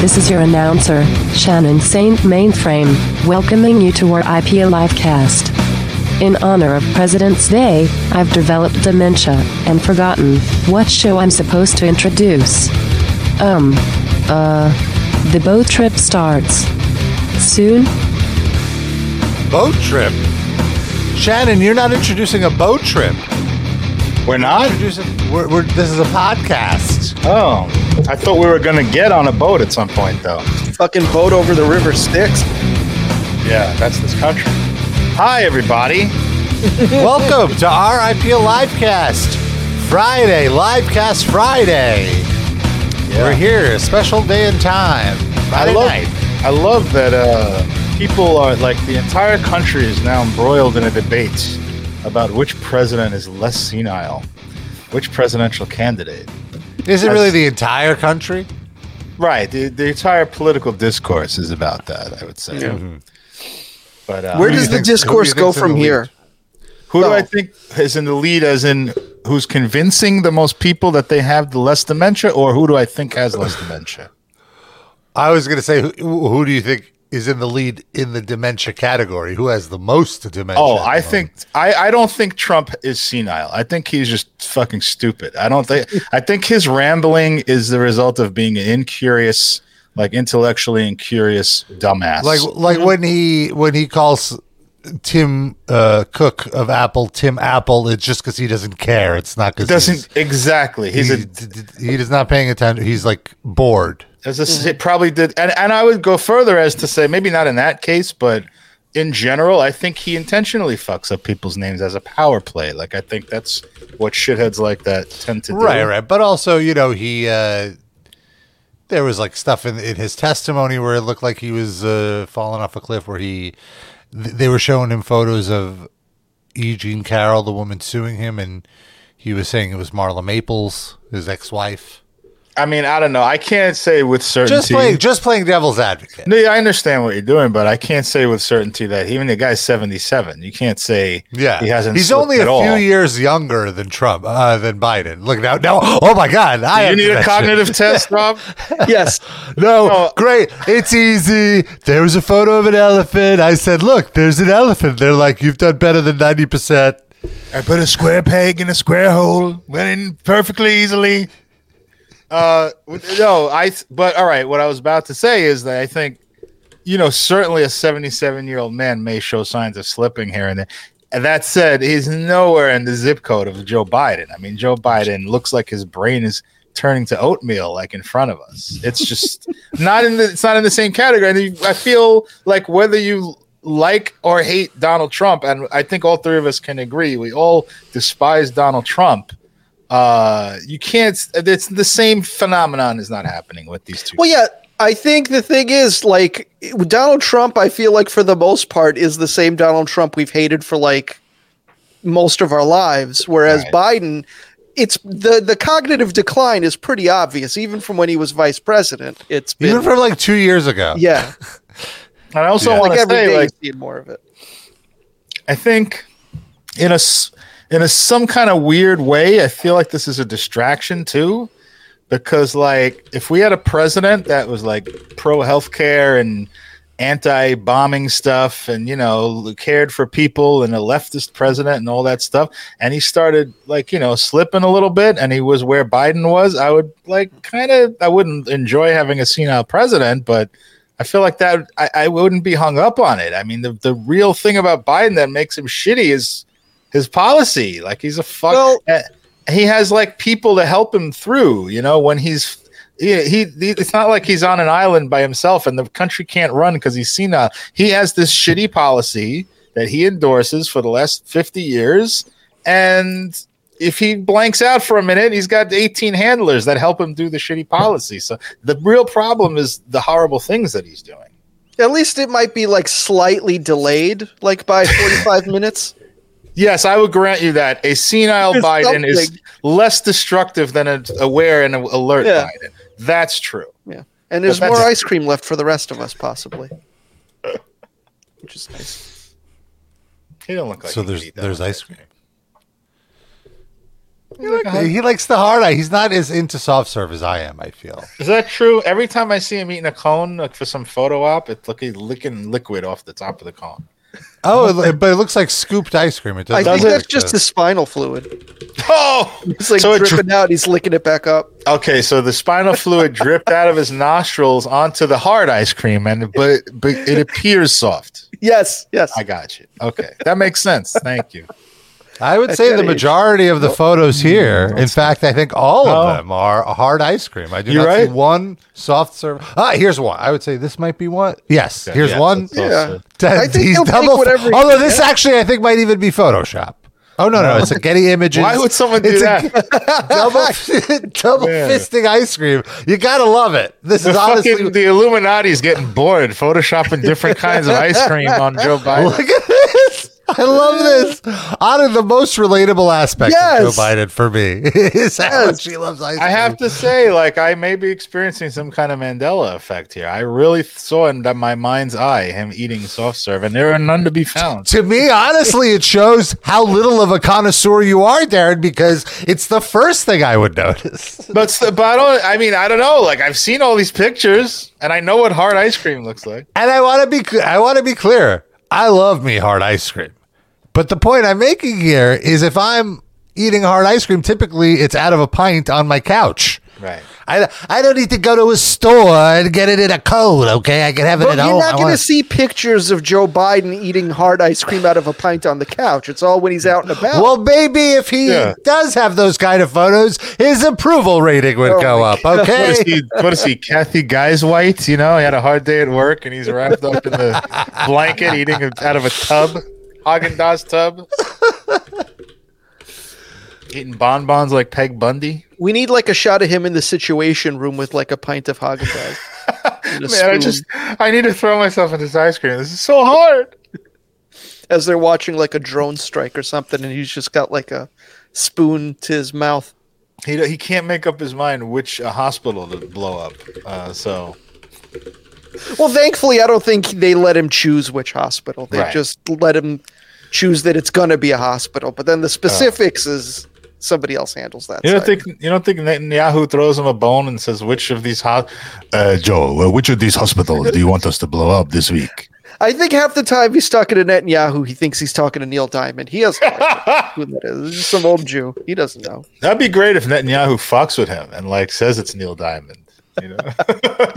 This is your announcer, Shannon Saint Mainframe, welcoming you to our IP Livecast. In honor of President's Day, I've developed dementia and forgotten what show I'm supposed to introduce. Um, uh, the boat trip starts soon. Boat trip. Shannon, you're not introducing a boat trip. We're not? Introducing, we're, we're, this is a podcast. Oh, I thought we were to get on a boat at some point, though. Fucking boat over the river Styx. Yeah, that's this country. Hi, everybody. Welcome to our IPL Livecast. Friday, Livecast Friday. We're here, a special day and time. Friday I love, night. I love that uh, people are like the entire country is now embroiled in a debate about which president is less senile, which presidential candidate. Is it really the entire country? Right. The, the entire political discourse is about that, I would say. But uh, Where does the think's- who do you discourse go from here? lead? who do Oh. I think is in the lead, as in who's convincing the most people that they have the less dementia, or who do I think has less dementia? I was going to say, who, who do you think is in the lead in the dementia category? Who has the most dementia? Oh, I think I, I don't think Trump is senile. I think he's just fucking stupid. I don't think I think his rambling is the result of being an incurious, like intellectually incurious dumbass. like like when he when he calls Tim uh, Cook of Apple Tim Apple, it's just because he doesn't care. It's not because doesn't exactly. He's he, a d- d- he is not paying attention. He's like bored. as a, it probably did, and and I would go further as to say maybe not in that case, but in general, I think he intentionally fucks up people's names as a power play. Like I think that's what shitheads like that tend to do. Right, right. But also, you know, he uh, there was like stuff in in his testimony where it looked like he was uh, falling off a cliff. Where he th- they were showing him photos of E. Jean Carroll, the woman suing him, and he was saying it was Marla Maples, his ex-wife. I mean, I don't know. I can't say with certainty. Just playing, just playing devil's advocate. No, yeah, I understand what you're doing, but I can't say with certainty that even the guy's 77. You can't say Yeah, he hasn't. He's only a at few all. years younger than Trump, uh, than Biden. Look now, now. Oh my God! I You need a dementia. cognitive test, Rob. Yes. No, Oh. great. It's easy. There was a photo of an elephant. I said, "Look, there's an elephant." They're like, "You've done better than ninety percent." I put a square peg in a square hole. Went in perfectly easily. Uh, no, I. But all right, what I was about to say is that I think, you know, certainly a 77 year old man may show signs of slipping here and there. And that said, he's nowhere in the zip code of Joe Biden. I mean, Joe Biden looks like his brain is turning to oatmeal, like in front of us. It's just not in the. It's not in the same category. And I feel like whether you like or hate Donald Trump, and I think all three of us can agree, we all despise Donald Trump. Uh, you can't. It's the same phenomenon is not happening with these two. Well, yeah. I think the thing is, like, Donald Trump, I feel like for the most part is the same Donald Trump we've hated for like most of our lives. Whereas Right. Biden, it's the the cognitive decline is pretty obvious, even from when he was vice president. It's been Even from like two years ago. yeah, And I also Yeah. want like to every say, like, more of it. I think in a s- in a some kind of weird way, I feel like this is a distraction too, because like if we had a president that was like pro healthcare and anti bombing stuff and you know cared for people and a leftist president and all that stuff and he started like you know slipping a little bit and he was where Biden was I would like kind of I wouldn't enjoy having a senile president but I feel like that I, I wouldn't be hung up on it. I mean, the, the real thing about Biden that makes him shitty is his policy. Like he's a fuck. Well- he has like people to help him through. You know, when he's he, he it's not like he's on an island by himself and the country can't run because he's senile. He has this shitty policy that he endorses for the last fifty years, and if he blanks out for a minute, he's got 18 handlers that help him do the shitty policy. So the real problem is the horrible things that he's doing. At least it might be like slightly delayed, like by 45 minutes. Yes, I would grant you that a senile There's Biden is less destructive than an aware and alert Yeah. Biden. That's true. Yeah. And there's more ice cream left for the rest of us, possibly. Which is nice. He don't look like So he there's eat that So there's much ice cream. He likes the hard eye. He's not as into soft serve as I am. I feel. Is that true? Every time I see him eating a cone like for some photo op, it's like he's licking liquid off the top of the cone. Oh, it, but it looks like scooped ice cream. It I doesn't think look that's like just the- his spinal fluid. Oh, It's like So it dripping out. He's licking it back up. okay. So the spinal fluid dripped out of his nostrils onto the hard ice cream, and but but it appears soft. Yes, yes. I got you. Okay, that makes sense. Thank you. I would say the gotta- majority of the photos here, in fact, I think all of them are hard ice cream. I do You're not see one soft serve. Ah, here's one. I would say this might be one. Yes, here's Yeah, one. that's Yeah. also- That- I think he's he'll take double. whatever he although can this actually, I think, might even be Photoshop. Oh no, no, it's a Getty Images. Why would someone do It's a that? double double fisting ice cream. You gotta love it. This The is honestly. fucking the Illuminati's getting bored photoshopping different kinds of ice cream on Joe Biden. Look at this. I love this. Out of the most relatable aspect Yes. of Joe Biden for me is how Yes. much he loves ice cream. I have to say, like, I may be experiencing some kind of Mandela effect here. I really saw in my mind's eye him eating soft serve, and there are none to be found. To me, honestly, it shows how little of a connoisseur you are, Darren, because it's the first thing I would notice. But, but I don't. I mean, I don't know. Like, I've seen all these pictures, and I know what hard ice cream looks like. And I want to be, I want to be clear. I love me hard ice cream, but the point I'm making here is if I'm eating hard ice cream, typically it's out of a pint on my couch. Right. I, I don't need to go to a store and get it in a code. Okay, I can have it But at you're home. not going to see pictures of Joe Biden eating hard ice cream out of a pint on the couch. It's all when he's out and about. Well, maybe if he Yeah. does have those kind of photos, his approval rating would Oh go up. What Okay. is he? What is he? Cathy Guisewite? You know, he had a hard day at work, and he's wrapped up in the blanket, eating a- out of a tub, Haagen Dazs tub, eating bonbons like Peg Bundy. we need like a shot of him in the situation room with like a pint of Haagen Dazs. a Man, I just I need to throw myself in this ice cream. This is so hard. as they're watching like a drone strike or something, and he's just got like a spoon to his mouth. He he can't make up his mind which uh, hospital to blow up. Uh, so Well, thankfully, I don't think they let him choose which hospital. They Right. just let him choose that it's going to be a hospital. But then the specifics is somebody else handles that. you don't side. think you don't think Netanyahu throws him a bone and says which of these hot uh, Joe, uh, which of these hospitals do you want us to blow up this week? I think half the time he's talking to Netanyahu, he thinks he's talking to Neil Diamond. He has who that is. It's just some old Jew. He doesn't know. That'd be great if Netanyahu fucks with him and like says it's Neil Diamond. You know,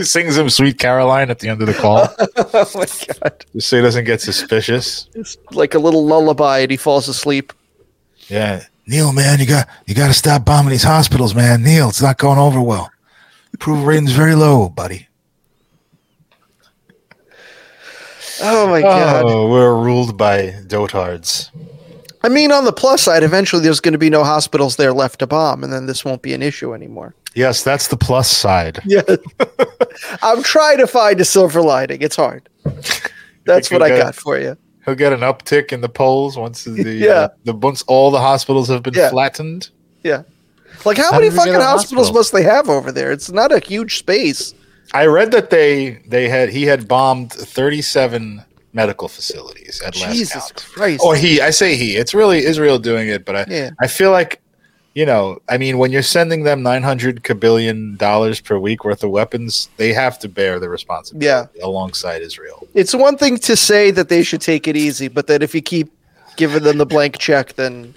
sings him "Sweet Caroline" at the end of the call, oh my god! just so he doesn't get suspicious. It's like a little lullaby, and he falls asleep. Yeah, Neil, man, you got you got to stop bombing these hospitals, man. Neil, it's not going over well. Approval rating's very low, buddy. Oh my god! Oh, we're ruled by dotards. I mean, on the plus side, eventually there's going to be no hospitals there left to bomb, and then this won't be an issue anymore. Yes, that's the plus side. Yeah, I'm trying to find a silver lining. It's hard. That's what I got- for you. He'll get an uptick in the polls once the Yeah. uh, the once all the hospitals have been Yeah. flattened. Yeah. Like, how, How many did we get fucking hospitals hospital? must they have over there? It's not a huge space. I read that they they had he had bombed 37 medical facilities at last Jesus count. Christ. Or he, I say he. It's really Israel doing it, but I Yeah. I feel like you know, I mean, when you're sending them 900 kabillion dollars per week worth of weapons, they have to bear the responsibility yeah. alongside Israel. It's one thing to say that they should take it easy, but that if you keep giving them the blank check, then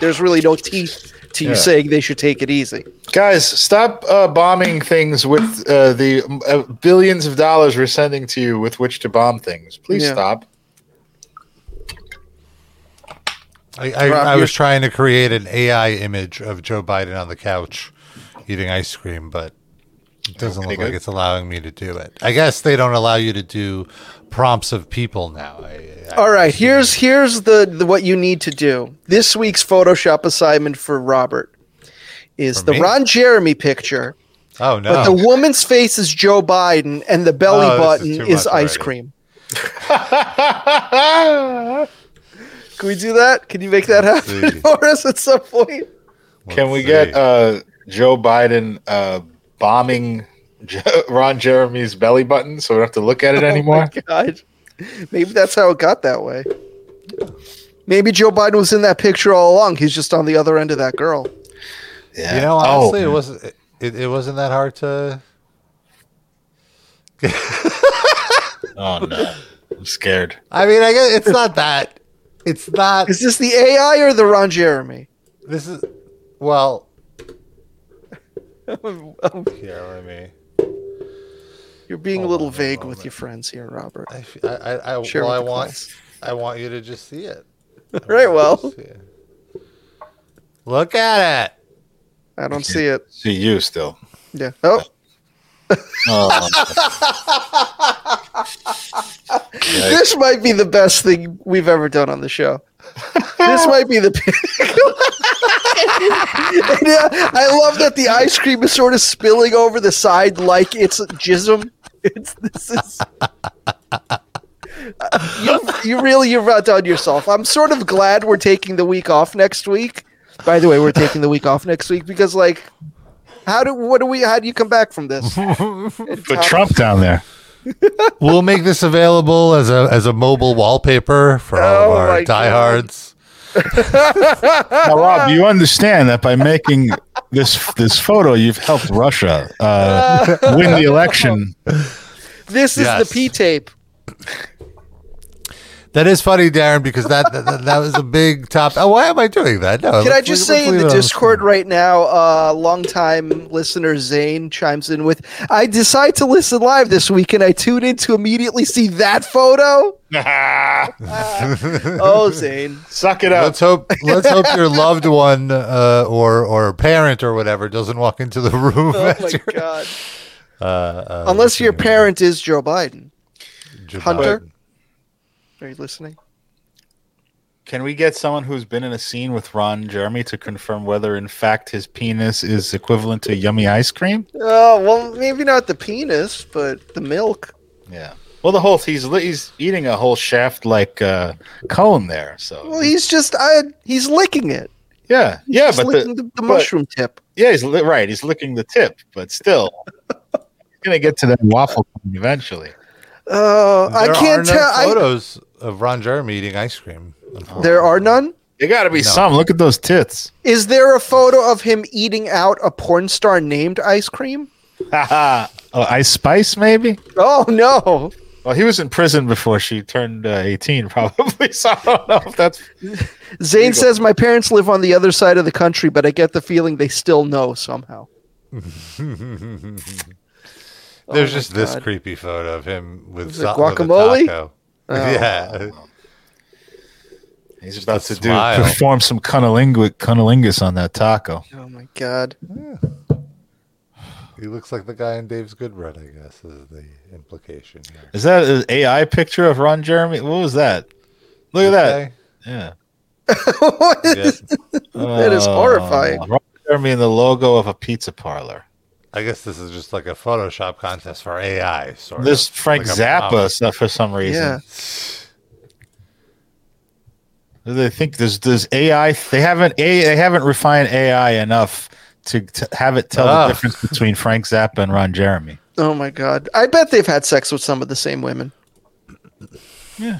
there's really no teeth to you Yeah. saying they should take it easy. Guys, stop uh, bombing things with uh, the uh, billions of dollars we're sending to you with which to bomb things. Please Yeah. stop. I, I, Rob, I was trying to create an AI image of Joe Biden on the couch eating ice cream, but it doesn't Any look like it's allowing me to do it. I guess they don't allow you to do prompts of people now. I, I, All right, here's here's the, the what you need to do. This week's Photoshop assignment for Robert is For the me? Ron Jeremy picture, Oh no! but the woman's face is Joe Biden and the belly Oh, this is button is ice already. cream. Can we do that? Can you make that happen see. for us at some point? Can we Let's get uh, Joe Biden uh, bombing Ron Jeremy's belly button so we don't have to look at it anymore? Oh my God. Maybe that's how it got that way. Maybe Joe Biden was in that picture all along. He's just on the other end of that girl. Yeah. You know, Oh, honestly, it wasn't. It, it wasn't that hard to. Oh no, I'm scared. I mean, I guess it's not that. It's not. Is this the AI or the Ron Jeremy? This is. Well. Here, let me. You're being a little on one vague with moment. your friends here, Robert. I, f- I, I, I- Share well, I with the want. class. I want you to just see it. I Right, well. it. Look at it. I don't see it. See you still. Yeah. Oh, Oh, this might be the best thing we've ever done on the show. This might be the. And, yeah, I love that the ice cream is sort of spilling over the side like it's jism. It's this is. you, you really you've outdone yourself. I'm sort of glad we're taking the week off next week. By the way, we're taking the week off next week because, like, how do what do we? How do you come back from this? put Trump down there. We'll make this available as a as a mobile wallpaper for all Oh of our my God. Diehards. Now, Rob, you understand that by making this this photo, you've helped Russia uh, win the election. This is Yes. the P tape. That is funny, Darren, because that that, that was a big top. Oh, why am I doing that? No. Can I just leave- say in the Discord screen. right now, uh, longtime listener Zane chimes in with, I decide to listen live this week and I tune in to immediately see that photo. Oh, Zane. Suck it up. Let's hope. Let's hope your loved one uh, or or parent or whatever doesn't walk into the room. Oh, my you're- God. uh, uh, Unless your parent is Joe Biden. Joe Hunter? Biden. Are you listening? Can we get someone who's been in a scene with Ron Jeremy to confirm whether, in fact, his penis is equivalent to yummy ice cream? Oh, well, maybe not the penis, but the milk. Yeah. Well, the whole he's he's eating a whole shaft like uh, cone there. So Well, he's just, I, he's licking it. yeah, yeah, He's but licking the, the, the but- mushroom tip. yeah, he's li- right. He's licking the tip, but still, he's gonna get to that waffle cone eventually. Oh, I can't are no tell. I, photos of Ron Jeremy eating ice cream. there are none? There got to be No. some. Look at those tits. Is there a photo of him eating out a porn star named ice cream? Haha. oh, Ice Spice, maybe. Oh no! Well, he was in prison before she turned uh, 18, probably. So I don't know if that's. Zane you go. says my parents live on the other side of the country, but I get the feeling they still know somehow. There's my just this creepy photo of him with, Is it so- with a guacamole? taco. Oh. Yeah. He's about to do Smile. perform some cunnilingu- cunnilingus on that taco. Oh my god! He looks like the guy in Dave's Good Bread, I guess, is the implication here. Is that an AI picture of Ron Jeremy? What was that? Look at that. Yeah. What Yeah. that is Oh, horrifying. Ron Jeremy in the logo of a pizza parlor. I guess this is just like a Photoshop contest for AI, sort of. This Frank Like Zappa stuff for some reason. Yeah. They think there's there's AI. They haven't a they haven't refined AI enough to, to have it tell Ugh. the difference between Frank Zappa and Ron Jeremy. Oh my god! I bet they've had sex with some of the same women, Yeah,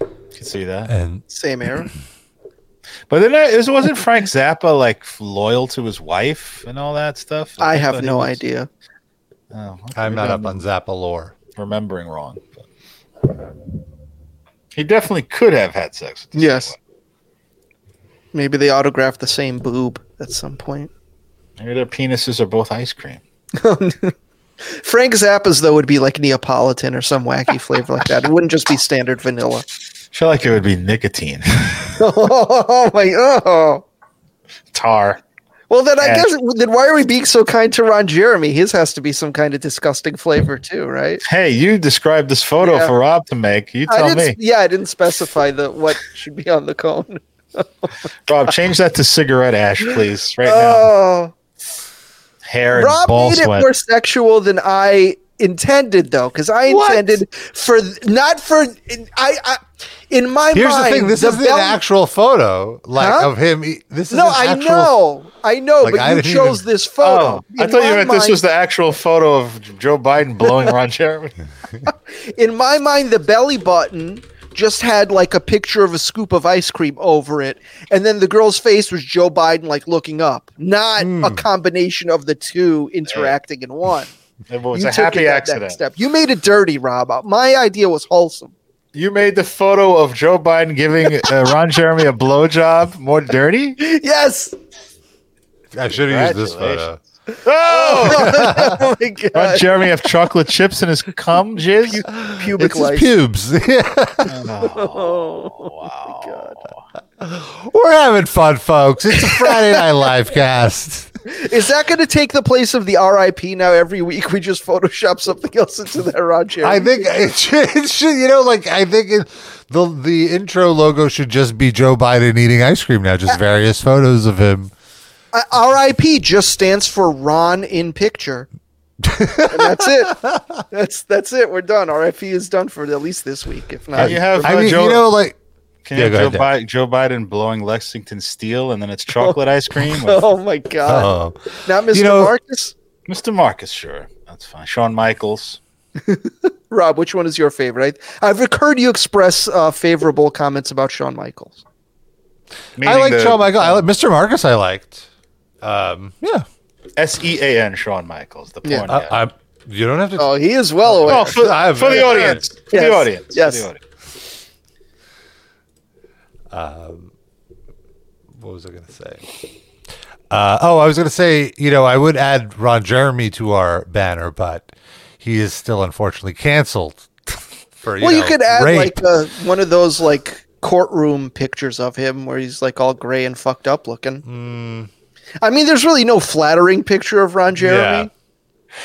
You can see that. And same era. But then I, this wasn't Frank Zappa like loyal to his wife and all that stuff. I have no was- idea. Oh, okay, I'm not maybe up on Zappa lore. remembering wrong. But. He definitely could have had sex. With Yes. woman. Maybe they autographed the same boob at some point. Maybe their penises are both ice cream. Frank Zappa's though would be like Neapolitan or some wacky flavor like that. It wouldn't just be standard vanilla. I feel like it would be nicotine, oh my! Oh. tar. Well, then I Yeah. guess then why are we being so kind to Ron Jeremy? His has to be some kind of disgusting flavor too, right? Hey, you described this photo Yeah. for Rob to make. You tell me, Yeah, I didn't specify the what should be on the cone. Rob. Change that to cigarette ash, please, right now. Oh, Hair and Rob made it more sexual than I intended, though, because I What? intended for not for I. I in my Here's mind, the thing: this the is an actual photo, like Huh? of him. This is No, an I actual- know, I know, Like, but I you chose even- this photo. Oh, I thought you my meant this was the actual photo of Joe Biden blowing Ron Jeremy. in my mind, the belly button just had like a picture of a scoop of ice cream over it, and then the girl's face was Joe Biden like looking up, not a hmm. combination of the two interacting in one. It was You a happy accident. step. You made it dirty, Rob. My idea was wholesome. You made the photo of Joe Biden giving uh, Ron Jeremy a blowjob more dirty. Yes. I should have used this photo. Oh, oh my Ron god. Jeremy have chocolate chips in his cum jizz. Pubic It's his pubes. Oh, my God. We're having fun, folks. It's a Friday Night Live cast. Is that going to take the place of the RIP now? Every week we just Photoshop something else into that Ron Jeremy. I think it should, it should, you know, like I think it, the the intro logo should just be Joe Biden eating ice cream now, just various photos of him. Uh, RIP just stands for Ron in picture. and that's it. That's that's it. We're done. RIP is done for at least this week, if not. Can you have I uh, mean, Joe, you know, like can Yeah, you go Joe, Bi- Joe Biden blowing Lexington Steele and then it's chocolate ice cream? with Oh my god! oh, Not Mr. You know- Marcus. Mr. Marcus, sure. That's fine. Sean Michaels. Rob, which one is your favorite? I, I've heard you express uh, favorable comments about Sean Michaels. I like the- Sean Michael. I like Mr. Marcus. I liked. Um, yeah, S E A N Sean Michaels, the Yeah. porn I. I, you don't have to. Oh, he is well aware. Oh, for, I have- for the audience. For the audience. Yes. For the audience. What was I going to say? Uh, oh, I was going to say, you know, I would add Ron Jeremy to our banner, but he is still unfortunately canceled. for you well, you could add rape. like uh, one of those like courtroom pictures of him where he's like all gray and fucked up looking. Hmm. I mean, there's really no flattering picture of Ron Jeremy.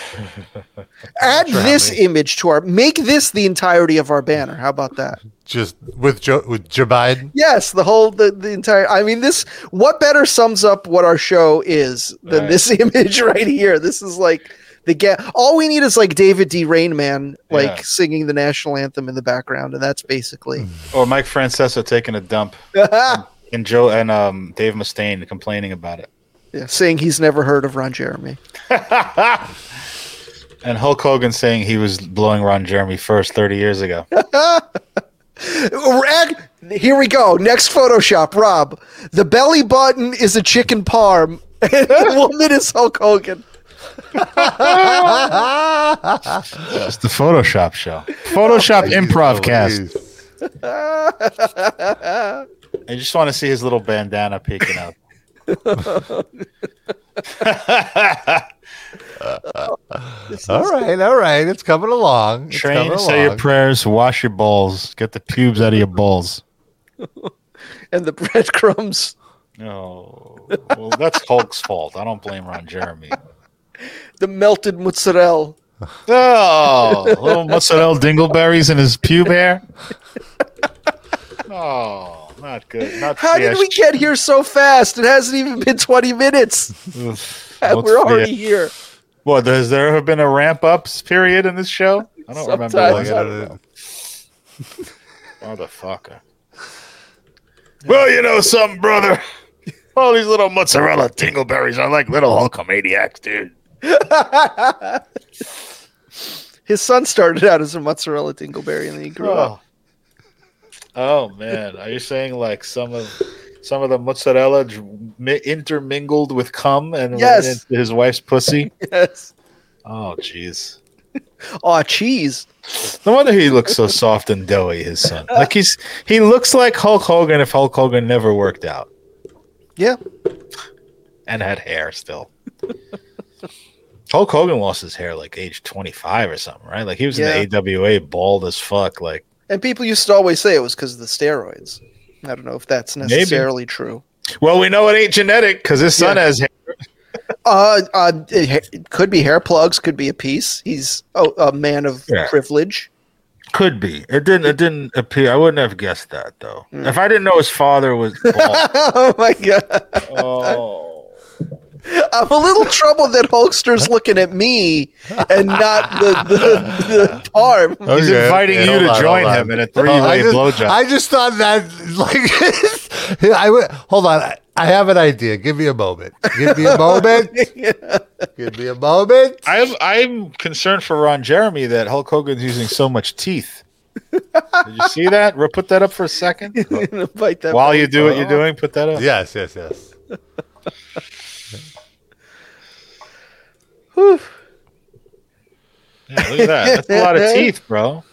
Add this image to our. Make this the entirety of our banner. How about that? just with Joe with Joe Biden. Yes, the whole the, the entire. I mean, this. What better sums up what our show is than Right. this image right here? This is like the get. All we need is like David D. Rainman like Yeah. singing the national anthem in the background, and that's basically. Or Mike Francesa taking a dump and Joe and um, Dave Mustaine complaining about it. Yeah, saying he's never heard of Ron Jeremy. And Hulk Hogan saying he was blowing Ron Jeremy first 30 years ago. Here we go. Next Photoshop, Rob. The belly button is a chicken parm, and the woman is Hulk Hogan. It's the Photoshop show. Photoshop improv cast. I just want to see his little bandana peeking out. All right, all right. It's coming along. It's Train, coming say your prayers, wash your balls, get the pubes out of your balls. And the breadcrumbs. Oh, well, that's Hulk's fault. I don't blame Ron Jeremy. The melted mozzarella. Oh, little mozzarella dingleberries in his pube hair. Oh, not good. Not How did we get here so fast? It hasn't even been 20 minutes. Oof. and We're already here. What has there ever been a ramp up period in this show? I don't remember. Sometimes. Like, I don't know. Motherfucker. Well, you know something, brother. All these little mozzarella dingleberries are like little Hulkamaniacs, dude. His son started out as a mozzarella dingleberry and then he grew oh. up. Oh. oh man, are you saying like some of some of the mozzarella intermingled with cum and went Yes. into his wife's pussy? Yes. Oh, jeez. Oh, cheese. No wonder he looks so soft and doughy. His son, like he's he looks like Hulk Hogan if Hulk Hogan never worked out Yeah. and had hair still. Hulk Hogan lost his hair like age twenty five or something, right? Like he was Yeah. in the AWA, bald as fuck. Like And people used to always say it was because of the steroids. I don't know if that's necessarily true. Well, we know it ain't genetic because his son Yeah. has hair. Uh, uh, it, it could be hair plugs, could be a piece. He's a, a man of Yeah. privilege. Could be. It didn't. It didn't appear. I wouldn't have guessed that though. Mm. If I didn't know his father was bald. oh my god! oh. I'm a little troubled that Hulkster's looking at me and not the the, the arm. He's inviting okay, you to on, join him in a Oh, I three-way just- blowjob. I just thought that, like, I would hold on. I, I have an idea. Give me a moment. Give me a moment. Give me a moment. I'm I'm concerned for Ron Jeremy that Hulk Hogan's using so much teeth. Did you see that? Ro- Put that up for a second. Bite that While you do what you're doing, put that up. Yes, yes, yes. Yeah, look at that. That's a lot of teeth, bro.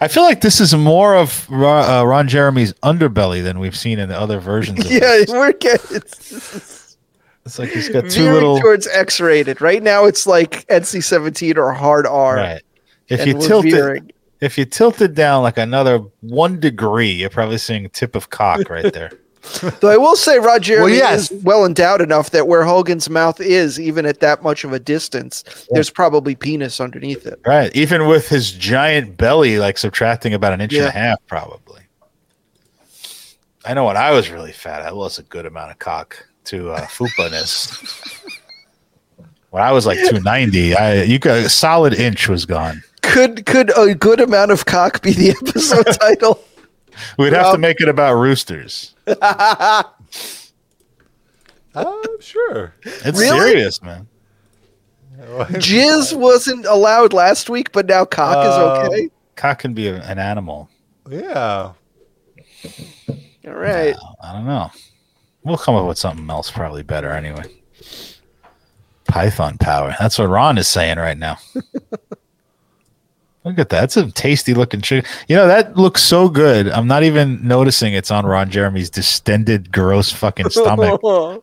I feel like this is more of Ron, uh, Ron Jeremy's underbelly than we've seen in the other versions. Of Yeah, this. we're getting it's It's like he's got two little. towards X-rated. Right now, it's like NC-17 or hard R. Right. If you tilt it, if you tilt it down like another one degree, you're probably seeing tip of cock right there. Though I will say, Rod Jeremy Well, yes. is well endowed enough that where Hogan's mouth is, even at that much of a distance, there's probably penis underneath it. right. Even with his giant belly, like subtracting about an inch and a half, probably. I know when I was really fat, I lost a good amount of cock to uh, fupa-ness. when I was like 290, I you got a solid inch was gone. Could could a good amount of cock be the episode title? We'd have to make it about roosters. Uh, sure. It's Really? serious, man. Jizz wasn't allowed last week, but now cock Um, is okay. Cock can be a- an animal. Yeah. All right. I don't know. We'll come up with something else probably better anyway. Python power. That's what Ron is saying right now. Look at that. That's a tasty looking chicken. You know, that looks so good. I'm not even noticing it's on Ron Jeremy's distended, gross fucking stomach.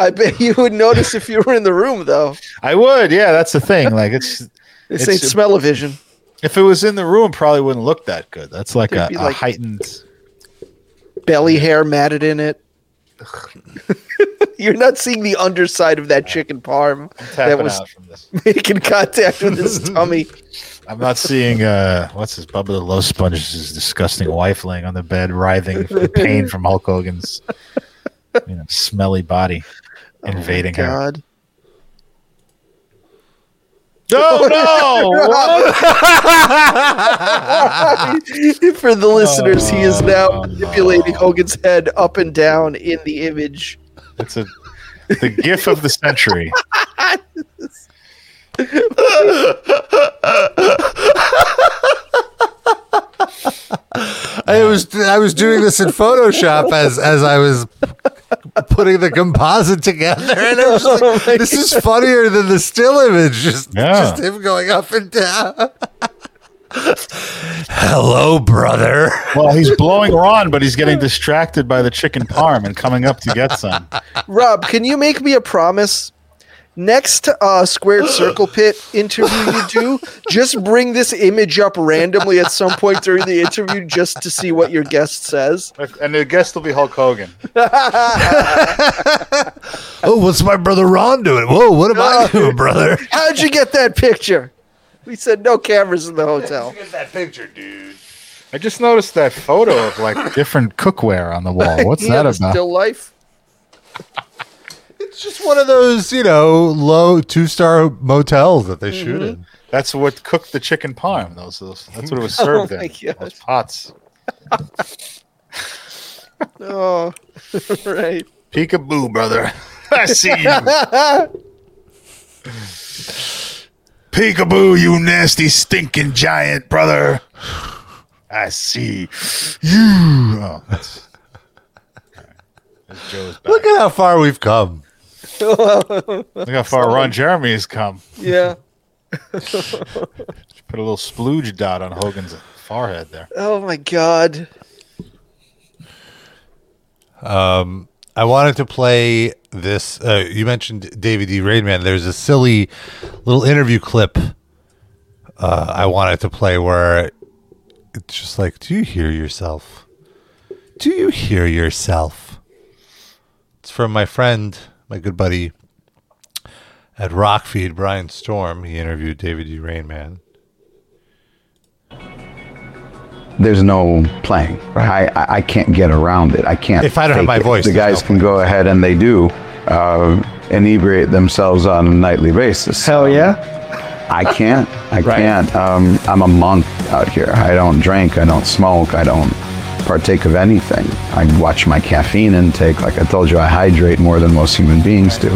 I bet you would notice if you were in the room, though. I would. Yeah, that's the thing. Like, it's This It's- ain't smell-o-vision. if it was in the room, probably wouldn't look that good. That's like a, like- heightened. Belly hair matted in it. You're not seeing the underside of that chicken parm that was out from this. making contact with his tummy. I'm not seeing uh what's his Bubba the Love Sponge's disgusting wife laying on the bed, writhing from pain from Hulk Hogan's you know smelly body invading her. God. No, no! For the listeners, he is now Oh, manipulating no. Hogan's head up and down in the image. It's a the gif of the century. I was I was doing this in Photoshop as as I was putting the composite together, and I was just Oh like, my "This is funnier than the still image. Just Yeah. just him going up and down." Hello, brother. Well, he's blowing Ron, but he's getting distracted by the chicken parm and coming up to get some. Rob, can you make me a promise? Next uh, squared circle pit interview you do, just bring this image up randomly at some point during the interview just to see what your guest says. And the guest will be Hulk Hogan. Oh, what's my brother Ron doing? Whoa, what am I doing, brother? How'd you get that picture? We said no cameras in the hotel. Get that picture, dude. I just noticed that photo of like different cookware on the wall. What's Yeah, that about? Still life. It's just one of those, you know, low two star motels that they shoot mm-hmm. in. That's what cooked the chicken parm. Those, those that's what it was oh served Oh my in. Those pots. Oh, right. Peekaboo, brother. I see you. Peekaboo, you nasty stinking giant, brother. I see you. Oh, that's. all right. There's Joe's back. Look at how far we've come. Look how far Ron Jeremy has come. Yeah. Put a little splooge dot on Hogan's forehead there. Oh my God. Um, I wanted to play this. Uh, you mentioned David D. Rainman. There's a silly little interview clip uh, I wanted to play where it's just like, do you hear yourself? Do you hear yourself? It's from my friend, my good buddy at Rockfeed, Brian Storm. He interviewed David D. Rainman. there's no playing. I, I I can't get around it. I can't. If I don't have my it. voice, the guys no can go ahead and they do uh, inebriate themselves on a nightly basis. Hell yeah. I can't. I can't. Um, I'm a monk out here. I don't drink. I don't smoke. I don't partake of anything. I watch my caffeine intake. Like I told you, I hydrate more than most human beings do.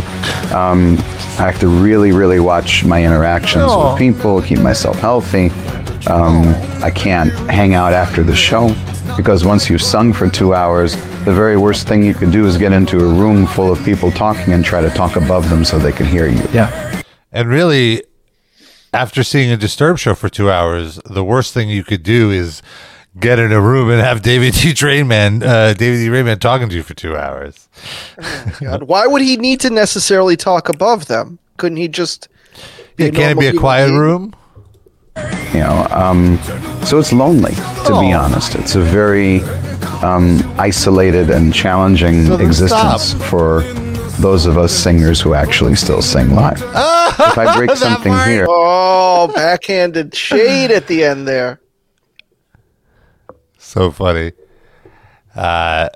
Um, I have to really, really watch my interactions with people, keep myself healthy. Um, I can't hang out after the show because once you've sung for two hours, the very worst thing you could do is get into a room full of people talking and try to talk above them so they can hear you. Yeah. And really, after seeing a Disturbed show for two hours, the worst thing you could do is get in a room and have David D. Rainman, uh, David D. Rainman talking to you for two hours. God, why would he need to necessarily talk above them? Couldn't he just? be Yeah, can it be a quiet being? room? you know um, so it's lonely to be honest it's a very um, isolated and challenging So then existence stop. for those of us singers who actually still sing live if i break something here Oh, backhanded shade at the end there. So funny. Uh,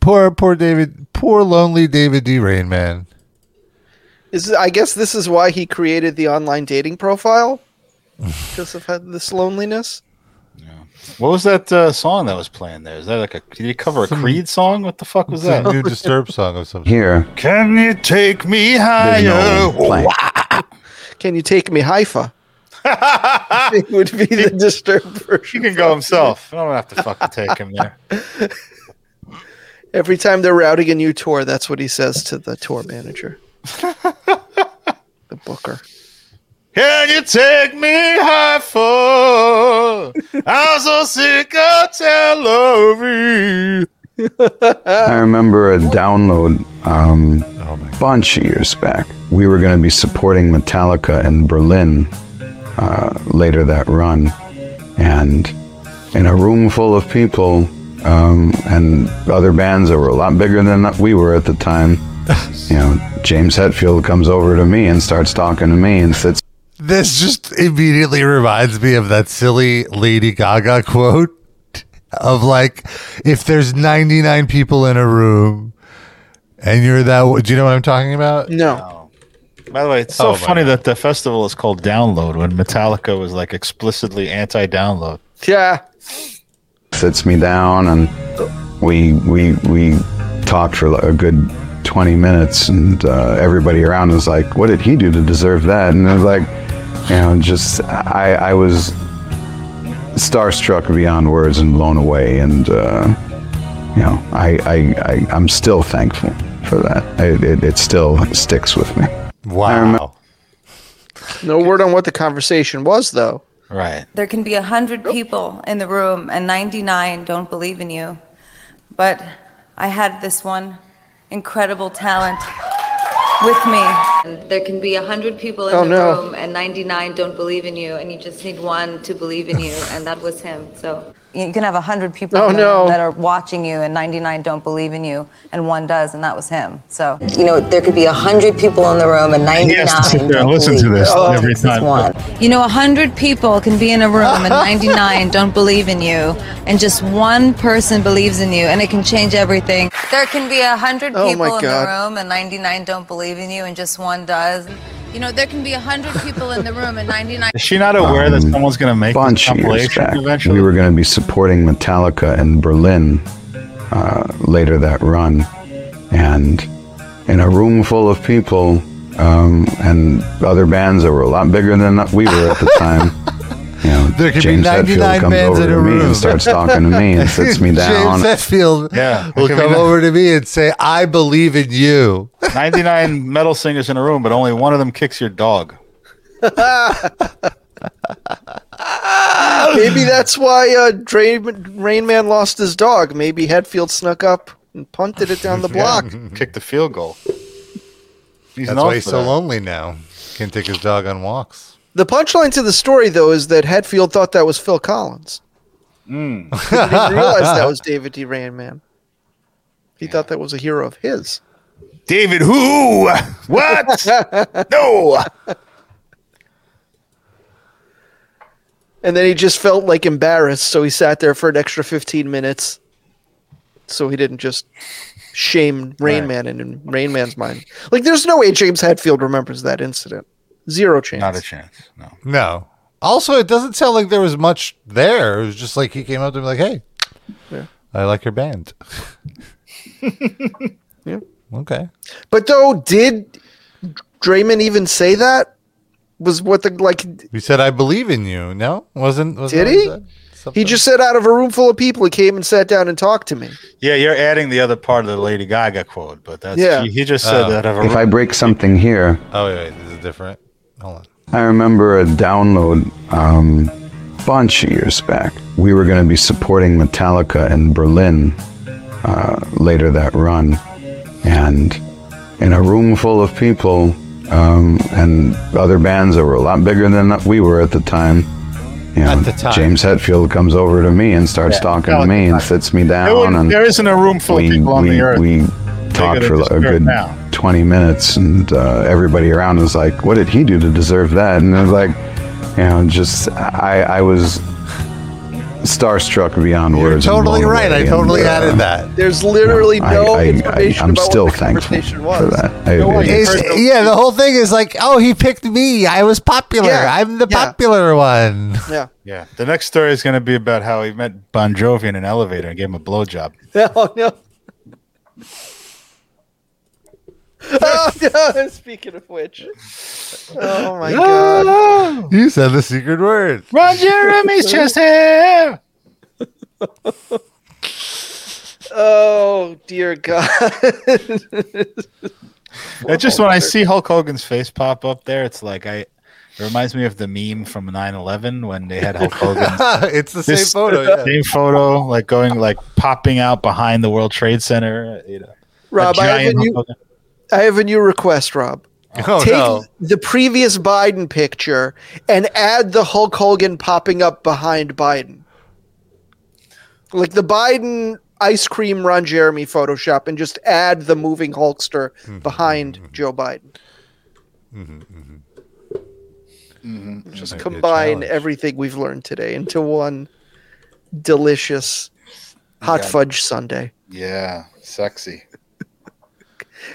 poor, poor David, poor lonely David D. Rainman. Is I guess this is why he created the online dating profile because of had this loneliness. Yeah. What was that uh, song that was playing there? Is that like a? Did he cover a Creed song? What the fuck was It's a that? new Disturbed song of some sort. here Can you take me there's higher? no. Can you take me Haifa? It would be the disturbed He version. can go himself. I don't have to fucking take him there. Every time they're routing a new tour, that's what he says to the tour manager, the booker. Can you take me high for? I'm so sick of Tel i remember a download um, a bunch of years back we were going to be supporting metallica in berlin uh, later that run and in a room full of people um, and other bands that were a lot bigger than we were at the time. You know, James Hetfield comes over to me and starts talking to me and sits This just immediately reminds me of that silly Lady Gaga quote of like, if there's 99 people in a room and you're that, do you know what I'm talking about? No, By the way, it's so Oh, funny that the festival is called Download when Metallica was like explicitly anti-download. yeah, sits me down and we we we talked for a good 20 minutes and uh, everybody around was like what did he do to deserve that? And I was like you know just i i was starstruck beyond words and blown away and uh, you know I, I i i'm still thankful for that. It, it, it still sticks with me Wow. no word on what the conversation was though. Right. There can be a 100 people in the room and 99 don't believe in you. But I had this one incredible talent with me. There can be a 100 people in Oh, the no. room and 99 don't believe in you, and you just need one to believe in you, and that was him. So you can have 100 people Oh, no. that are watching you, and 99 don't believe in you, and one does, and that was him. So You know, there could be a hundred people in the room and He has to sit ninety-nine there and don't listen to believe this it. every This is time. one. You know, 100 people can be in a room and 99 don't believe in you, and just one person believes in you, and it can change everything. There can be 100 Oh, people my in the room and 99 don't believe in you, and just one does. You know, there can be 100 people in the room and 99 Is she not aware that Um, someone's going to make this bunch of years compilation back, eventually? we were going to be supporting Metallica in Berlin uh, later that run, and in a room full of people um, and other bands that were a lot bigger than we were at the time. You know, There could be James 99 comes bands over in to a me room. and starts talking to me and sits me down. James Hetfield Yeah. will It could be come over to me and say, I believe in you. 99 metal singers in a room, but only one of them kicks your dog. Maybe that's why uh, Drain, Rain Man lost his dog. Maybe Hetfield snuck up and punted it down the block. Kicked the field goal. He's That's why he's so that. lonely now. Can't take his dog on walks. The punchline to the story, though, is that Hetfield thought that was Phil Collins. Hmm. He didn't realize that was David D. Rain Man. He thought that was a hero of his. David, who? What? no. And then he just felt like embarrassed, so he sat there for an extra 15 minutes. So he didn't just shame Rain Right. Man in, in Rain Man's mind. Like, there's no way James Hetfield remembers that incident. Zero chance. Not a chance. No. No. Also, it doesn't sound like there was much there. It was just like he came up to me like, hey. I like your band. Yeah. Okay. But though, did Draymond even say that? Was what the like? He said I believe in you. No, wasn't. wasn't Did he? said? He just said out of a room full of people, he came and sat down and talked to me. Yeah, you're adding the other part of the Lady Gaga quote, but that's Yeah. he, he just said Oh. that. Of a If I break something here, Oh wait, wait, this is different. Hold on. I remember a download um, bunch of years back. We were going to be supporting Metallica in Berlin uh, later that run, and in a room full of people um, and other bands that were a lot bigger than we were at the time. You know, At the time. James Hetfield comes over to me and starts Yeah, talking to me and sits me down would- and there isn't a room full of we people on we, the earth. we talked for a good now. 20 minutes and uh, everybody around was like what did he do to deserve that and I was like you know just i i was starstruck beyond You're words totally right. I away, totally and, uh, added that. There's literally I- no I, information I, am about still what the thankful conversation was. for that I- know what? it- It's- It's, First- yeah, the whole thing is like, oh, he picked me. I was popular. Yeah, I'm the yeah. popular one. Yeah. Yeah, the next story is going to be about how he met Bon Jovi in an elevator and gave him a blowjob. Oh no. oh no! Speaking of which, oh my god! You said the secret word. Ron Jeremy's chest hair. Oh dear God! It's just when I see Hulk Hogan's face pop up there, it's like I. It reminds me of the meme from 9/11 when they had Hulk Hogan. it's the same photo. Yeah. Same photo, like going like popping out behind the World Trade Center. You know, a Rob, I have a giant new, Hogan. I have a new request, Rob. Oh Take no. the previous Biden picture and add the Hulk Hogan popping up behind Biden, like the Biden ice cream Ron Jeremy Photoshop, and just add the moving Hulkster mm-hmm, behind mm-hmm. Joe Biden. Mm-hmm, just Might be combine everything we've learned today into one delicious hot Yeah. fudge sundae Yeah, sexy.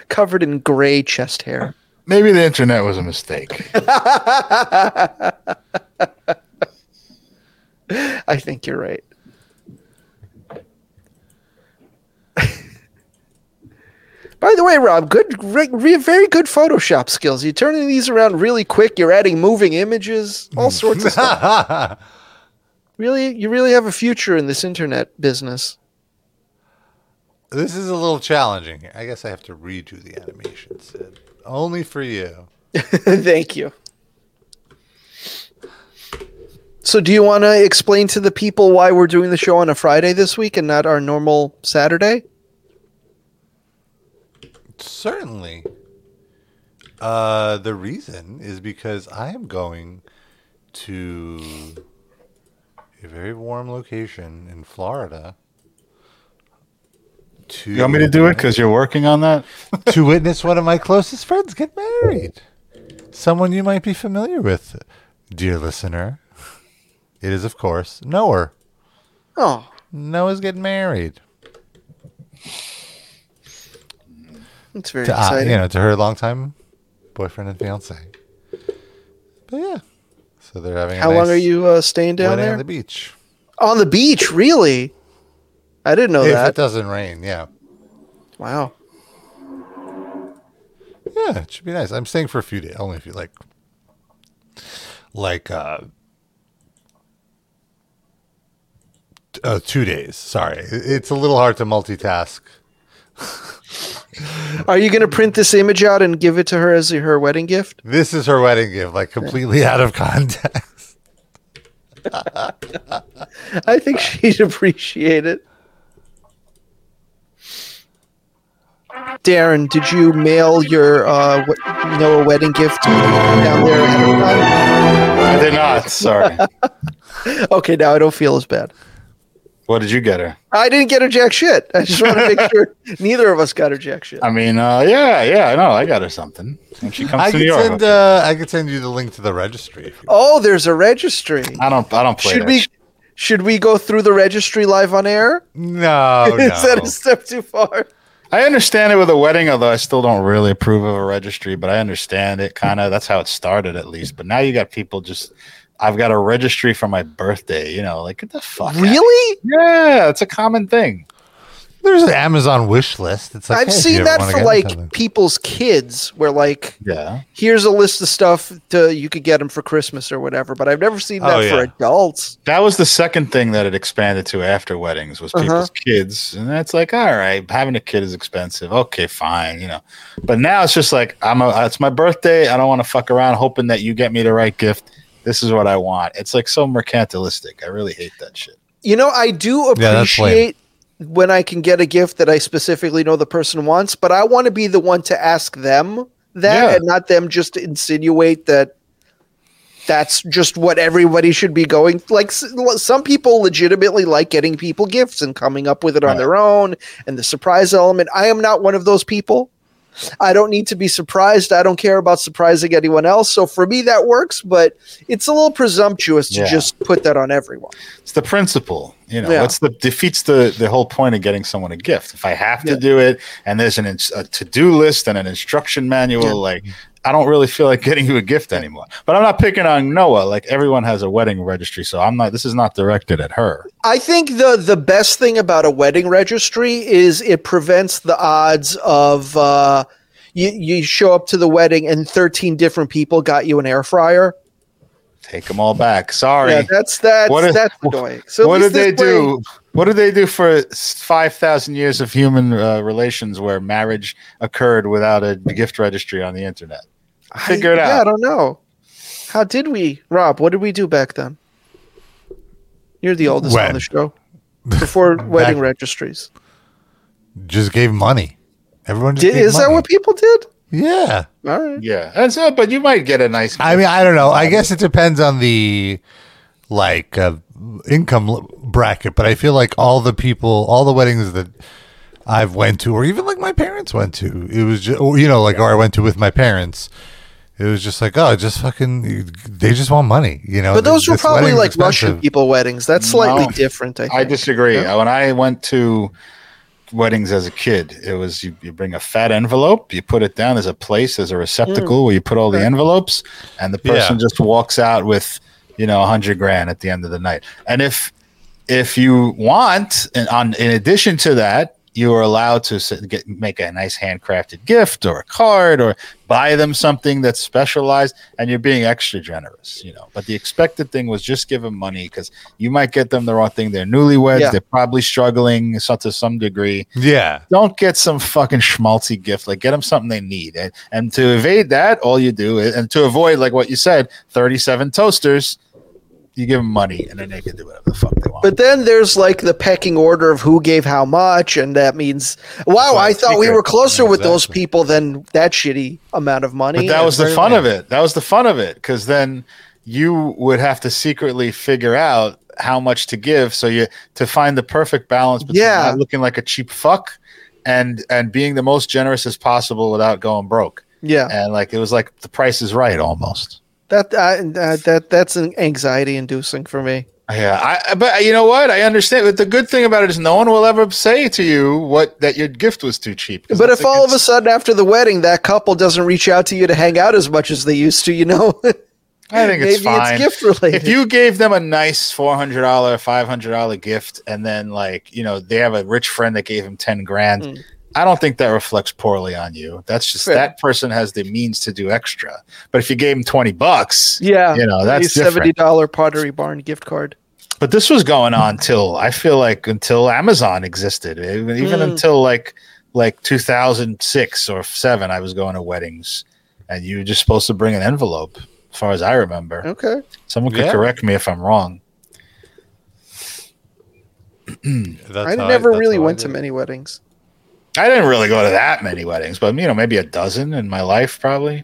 Covered in gray chest hair. Maybe the internet was a mistake. I think you're right. By the way, Rob, good, re, re- very good Photoshop skills. You're turning these around really quick. You're adding moving images, all sorts of stuff. Really, you really have a future in this internet business. This is a little challenging here. I guess I have to redo the animation, Sid. Only for you. Thank you. So, do you want to explain to the people why we're doing the show on a Friday this week and not our normal Saturday? Certainly. Uh, the reason is because I am going to a very warm location in Florida. To You want me to do it because you're working on that? to witness one of my closest friends get married. Someone you might be familiar with, dear listener. It is, of course, Noah. Oh, Noah's getting married. It's very To, uh, exciting. you know, to her longtime boyfriend and fiance. But yeah, so they're having. A How long nice are you uh, staying down wedding there? on the beach? On the beach, really? I didn't know if that. If it doesn't rain, yeah, Wow. yeah, it should be nice. I'm staying for a few days, only if you like, like uh, uh, two days. Sorry, it's a little hard to multitask. Are you going to print this image out and give it to her as her wedding gift? This is her wedding gift, like completely out of context. I think she'd appreciate it. Darren, did you mail your uh, what, Noah wedding gift down there ahead of time? I did not. Sorry. Okay, now I don't feel as bad. what did you get her? I didn't get her jack shit. I just want to make sure neither of us got her jack shit. I mean, uh, yeah, yeah, I know. I got her something when she comes I to could New York. send. Uh, I could send you the link to the registry. Oh, there's a registry. I don't. I don't play Should that we shit. should we go through the registry live on air? no, no. Is that a step too far? I understand it with a wedding, although I still don't really approve of a registry, but I understand it kind of. That's how it started, at least. But now you got people just, I've got a registry for my birthday, you know, like, get the fuck. Really? Yeah, it's a common thing. There's an Amazon wish list. It's like I've hey, seen that for like something. people's kids, where like Yeah. here's a list of stuff to you could get them for Christmas or whatever. But I've never seen oh, that Oh, for adults. That was the second thing that it expanded to after weddings was uh-huh. people's kids, and that's like, all right, having a kid is expensive. Okay, fine, you know. But now it's just like, I'm a, it's my birthday. I don't want to fuck around hoping that you get me the right gift. This is what I want. It's like so mercantilistic. I really hate that shit. You know, I do Yeah, appreciate when I can get a gift that I specifically know the person wants, but I want to be the one to ask them that Yeah. and not them just insinuate that that's just what everybody should be going like s- some people legitimately like getting people gifts and coming up with it on Right. their own and the surprise element i am not one of those people i don't need to be surprised i don't care about surprising anyone else so for me that works but it's a little presumptuous to Yeah. just put that on everyone It's the principle, you know. Yeah. What's the defeats the the whole point of getting someone a gift? If I have to Yeah. do it, and there's an a to do list and an instruction manual, like I don't really feel like getting you a gift anymore. But I'm not picking on Noah. Like everyone has a wedding registry, so I'm not. This is not directed at her. I think the the best thing about a wedding registry is it prevents the odds of uh, you you show up to the wedding and thirteen different people got you an air fryer. Take them all back. Sorry. Yeah, that's that's What is- that's annoying. So what did they way- do? What did they do for five thousand years of human uh, relations where marriage occurred without a gift registry on the internet? Figure it I, Yeah, I don't know. How did we, Rob? What did we do back then? You're the oldest on the show. Before wedding registries. just gave money. Everyone just Did, gave is that what people did? Yeah. All right. Yeah, and so, but you might get a nice. I mean, I don't know. I guess it depends on the like uh, income bracket, but I feel like all the people, all the weddings that I've went to, or even like my parents went to, it was just, you know, like, or I went to with my parents. It was just like, oh, just fucking, they just want money, you know. But those were This probably wedding's like Russian people weddings. That's slightly No. different. I, think. I disagree. When I went to weddings as a kid, it was you, you bring a fat envelope, you put it down. There's a place, there's a receptacle mm. where you put all the envelopes, and the person Yeah. just walks out with you know a hundred grand at the end of the night. And if if you want, and on in addition to that, you are allowed to get make a nice handcrafted gift or a card or buy them something that's specialized, and you're being extra generous, you know. But the expected thing was just give them money because you might get them the wrong thing. They're newlyweds, Yeah. they're probably struggling so, to some degree. Yeah. Don't get some fucking schmaltzy gift. Like get them something they need, and, and to evade that, all you do is, and to avoid like what you said, thirty-seven toasters. You give them money, and then they can do whatever the fuck they want. But then there's like the pecking order of who gave how much, and that means, wow, why I it's thought we were closer with those people than that shitty amount of money. But that was the fun of it. That was the fun of it because then you would have to secretly figure out how much to give, so you to find the perfect balance between Yeah. not looking like a cheap fuck and and being the most generous as possible without going broke. Yeah, And like it was like the price is right almost. That uh, that that's an anxiety inducing for me. Yeah, I, but you know what? I understand. But the good thing about it is no one will ever say to you what that your gift was too cheap. But if all of a sudden after the wedding that couple doesn't reach out to you to hang out as much as they used to, you know, I think maybe it's fine. gift related. if you gave them a nice four hundred dollar, five hundred dollar gift, and then like you know they have a rich friend that gave him ten grand, Mm. I don't think that reflects poorly on you. That's just Fair. that person has the means to do extra. But if you gave him twenty bucks, yeah, you know that's seventy dollar Pottery Barn gift card. But this was going on till I feel like until Amazon existed, even, even Mm. until like like two thousand six or seven. I was going to weddings, and you were just supposed to bring an envelope, as far as I remember. Okay, Someone could Yeah. correct me if I'm wrong. That's I how never that's really how I went to many weddings. I didn't really go to that many weddings, but you know, maybe a dozen in my life, probably.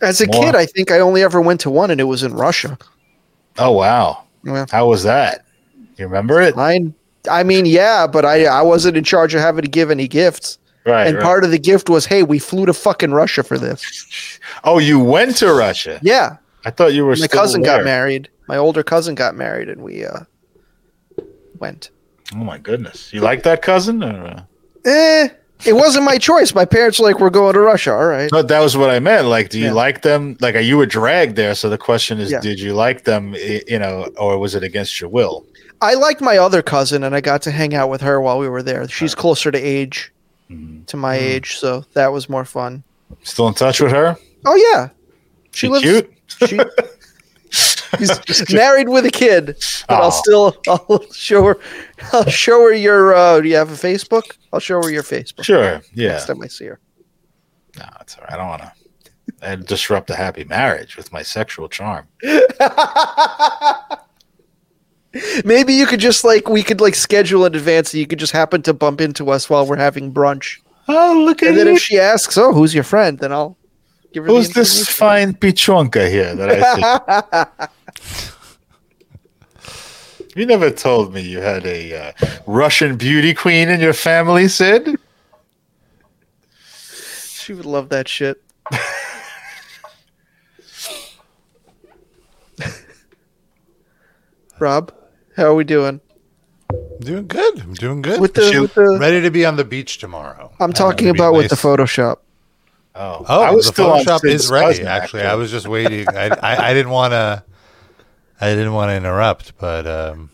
As a More. kid, I think I only ever went to one, and it was in Russia. Oh wow, Yeah. how was that? You remember it? I, I mean, yeah, but I I wasn't in charge of having to give any gifts. Right. and right. part of the gift was, hey, we flew to fucking Russia for this. oh, you went to Russia. Yeah, I thought you were. my cousin got married. My older cousin got married, and we uh went. Oh my goodness, you like that cousin? Or, uh, Eh, It wasn't my choice. My parents were like, "We're going to Russia." All right. But that was what I meant. Like, do you Yeah. like them? Like, are you a drag there? So the question is, Yeah. did you like them? You know, or was it against your will? I liked my other cousin, and I got to hang out with her while we were there. She's closer to age, mm-hmm. to my mm-hmm. age, so that was more fun. Still in touch with her? Oh yeah, She, lives- cute. She, she's married with a kid, but. I'll still I'll show her. I'll show her your. Uh, do you have a Facebook? I'll show her your Facebook Sure. Yeah. next time I see her. No, it's all right. I don't want to. And disrupt a happy marriage with my sexual charm. Maybe you could just like we could like schedule in advance, and you could just happen to bump into us while we're having brunch. Oh, look at And then you! if she asks, "Oh, who's your friend?" then I'll give her. the Who's this fine pichonka here that I see? you never told me you had a uh, Russian beauty queen in your family, Sid. She would love that shit. Rob, how are we doing? Doing good. I'm doing good. With the, She- with the Ready to be on the beach tomorrow. I'm talking That'd be about with the nice. Photoshop. Oh, Oh, I was the still on Photoshop Sid's is ready. cousin, actually, I was just waiting. I, I, I didn't want to. I didn't want to interrupt, but um,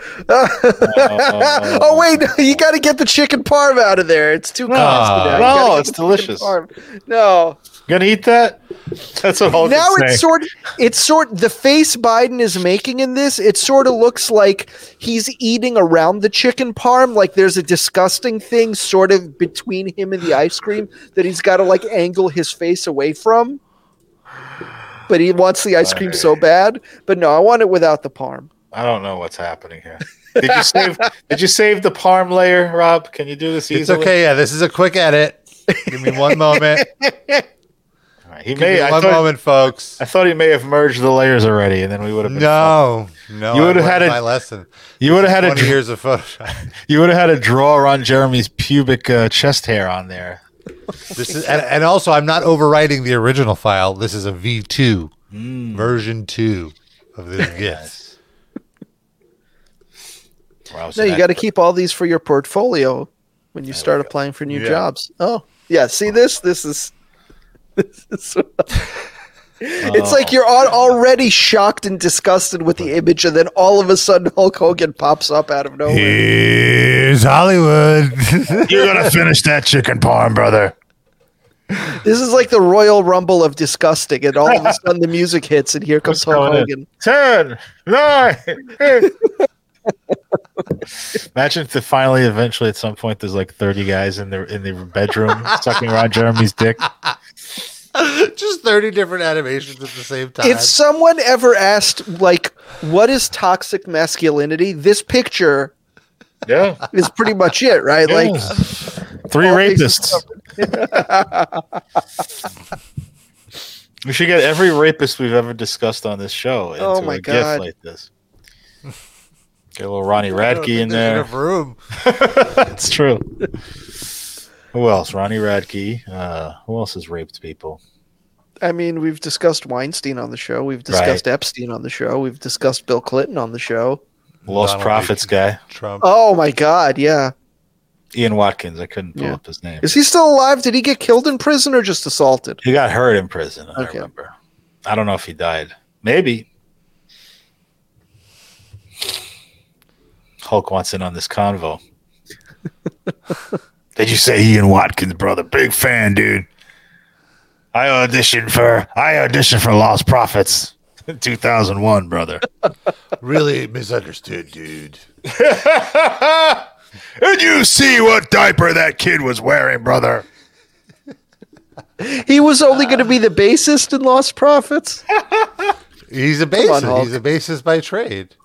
oh wait, you got to get the chicken parm out of there. It's too costly. now. No, it's delicious. parm. No, gonna eat that? That's what Hulk now it's saying. sort. It's sort. The face Biden is making in this, it sort of looks like he's eating around the chicken parm. Like there's a disgusting thing sort of between him and the ice cream that he's got to like angle his face away from. But he wants the ice cream so bad. But no, I want it without the parm. I don't know what's happening here. Did you save? did you save the parm layer, Rob? Can you do this easily? it's okay. Yeah, this is a quick edit. Give me one moment. All right, He Give may. me I one thought, moment, folks. I thought he may have merged the layers already, and then we would have been. No, no. You would've had a- my lesson. You would have had a. Twenty years of Photoshop. You would have had a drawer on Jeremy's pubic uh, chest hair on there. This is, and, and also, I'm not overwriting the original file. This is a V2 Hmm. version two of this gift. Where I was No, you got to keep all these for your portfolio when you start applying for new Yeah. jobs. Oh, yeah. See this? This is. This is it's like you're al- already shocked and disgusted with the image, and then all of a sudden Hulk Hogan pops up out of nowhere. Here's Hollywood. You're gonna finish that chicken parm, brother. This is like the Royal Rumble of disgusting, and all of a sudden the music hits, and here comes Hulk going in? Hogan. Ten, nine. eight. Imagine if the finally, eventually, at some point, there's like 30 guys in the in the bedroom sucking around Jeremy's dick. Just 30 different animations at the same time. If someone ever asked, like, what is toxic masculinity, this picture Yeah, is pretty much it, right? Like, three rapists. we should get every rapist we've ever discussed on this show into Oh my a God. gift like this. Get a little Ronnie Radke in there. enough room. That's true. Who else? Ronnie Radke. Uh, who else has raped people? I mean, we've discussed Weinstein on the show. We've discussed Epstein on the show. We've discussed Bill Clinton on the show. Lost Donald Prophets guy. Trump. Oh my God, yeah. Ian Watkins. I couldn't pull Yeah. up his name. Is he still alive? Did he get killed in prison or just assaulted? He got hurt in prison. I remember. I don't know if he died. Maybe. Hulk wants in on this convo. Did you say Ian Watkins, brother? Big fan, dude. I auditioned for I auditioned for Lost Prophets in 2001, brother. Really misunderstood, dude. Did you see what diaper that kid was wearing, brother? He was only going to be the bassist in Lost Prophets. He's a on, bassist. Hulk. He's a bassist by trade.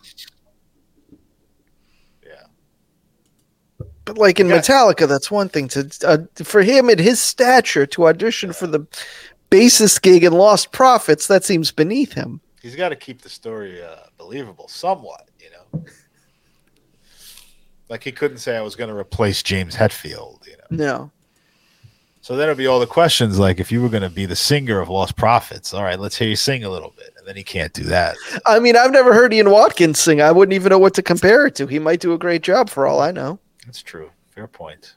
But like in Metallica, that's one thing. To uh, for him at his stature to audition for the bassist gig in Lost Prophets, that seems beneath him. He's got to keep the story uh, believable somewhat, you know. Like he couldn't say I was going to replace James Hetfield, you know. No. So then it'd be all the questions like if you were going to be the singer of Lost Prophets, all right, let's hear you sing a little bit, and then he can't do that. I mean, I've never heard Ian Watkins sing. I wouldn't even know what to compare it to. He might do a great job for all I know. That's true. Fair point.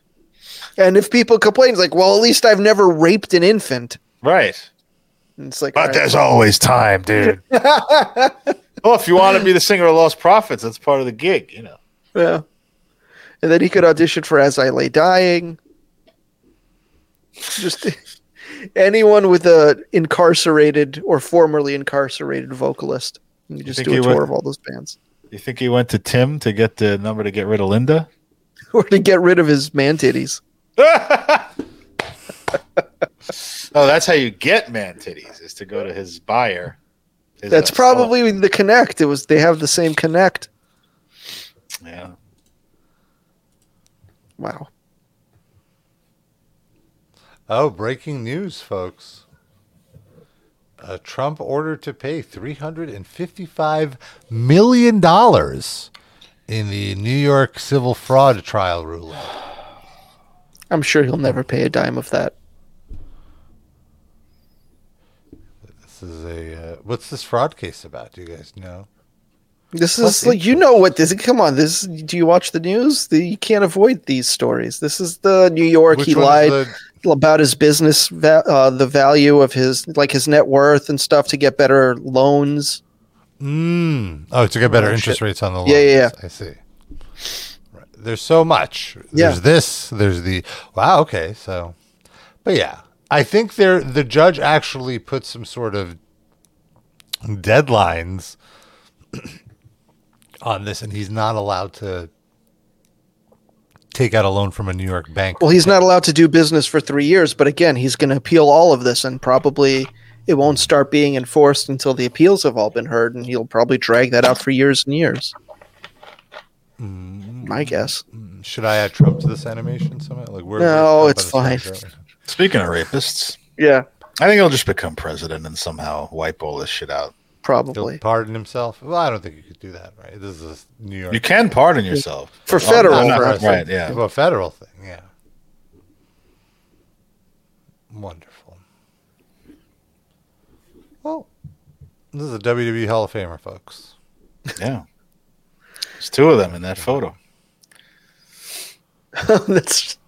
And if people complain, it's like, well, at least I've never raped an infant. Right. And it's like, But right. there's always time, dude. well, if you want to be the singer of Lost Prophets, that's part of the gig, you know. Yeah. And then he could audition for As I Lay Dying. Just anyone with a incarcerated or formerly incarcerated vocalist. You just think do a tour would- of all those bands. You think he went to Tim to get the number to get rid of Linda? Or to get rid of his man titties. Oh, that's how you get man titties is to go to his buyer. His, That's uh, probably the connect. It was they have the same connect. yeah. Wow. Oh, breaking news, folks. A Trump order to pay $355 million in the New York civil fraud trial ruling. I'm sure he'll never pay a dime of that. This is a. Uh, what's this fraud case about? Do you guys know? This is like you know what this. Come on, this. Do you watch the news? The, you can't avoid these stories. This is the New York. Which he lied the- about his business, va- uh, the value of his like his net worth and stuff to get better loans. Mm. Oh, to get better Oh, interest shit. rates on the loans. Yeah, yeah, yeah. I see. Right. There's so much. Yeah. There's this. There's the. Wow. Okay. So, but yeah, I think there the judge actually put some sort of deadlines on this, and he's not allowed to take out a loan from a New York bank. Well, he's not allowed to do business for three years, but again, he's going to appeal all of this, and probably it won't start being enforced until the appeals have all been heard, and he'll probably drag that out for years and years. Mm-hmm. My guess. Should I add Trump to this animation somehow? Like, where, No, where's it's fine. Speaking of rapists, Yeah, I think he'll just become president and somehow wipe all this shit out. He'll probably pardon himself. Well, I don't think you could do that, right? This is New York. You can pardon yourself. for oh, federal. no, no, for- right. Right, yeah. Well, a federal thing, yeah. Wonderful. Well, this is a WWE Hall of Famer, folks. Yeah. There's two of them in that photo. That's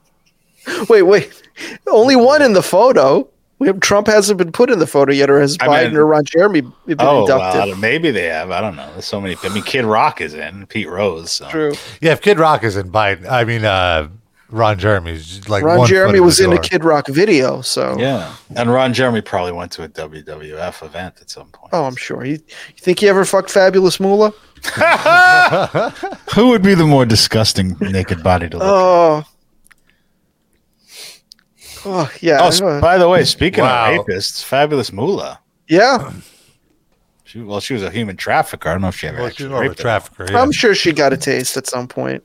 wait, wait. Only one in the photo. We have, Trump hasn't been put in the photo yet, or has I Biden mean- or Ron Jeremy been Oh, inducted? well, maybe they have. I don't know. There's so many. I mean, Kid Rock is in. Pete Rose. So. True. Yeah, if Kid Rock is in Biden, I mean, uh, Ron Jeremy's like Ron Jeremy was in a. Kid Rock video, so Yeah, and Ron Jeremy probably went to a WWF event at some point. oh, I'm sure. You, you think he ever fucked Fabulous Moolah? Who would be the more disgusting naked body to look? at? Oh, oh yeah, Oh, s- by the way, speaking Wow. of rapists, Fabulous Moolah. yeah. She, well, she was a human trafficker. I don't know if she ever Well, she's actually more of a trafficker. yeah. I'm sure she got a taste at some point.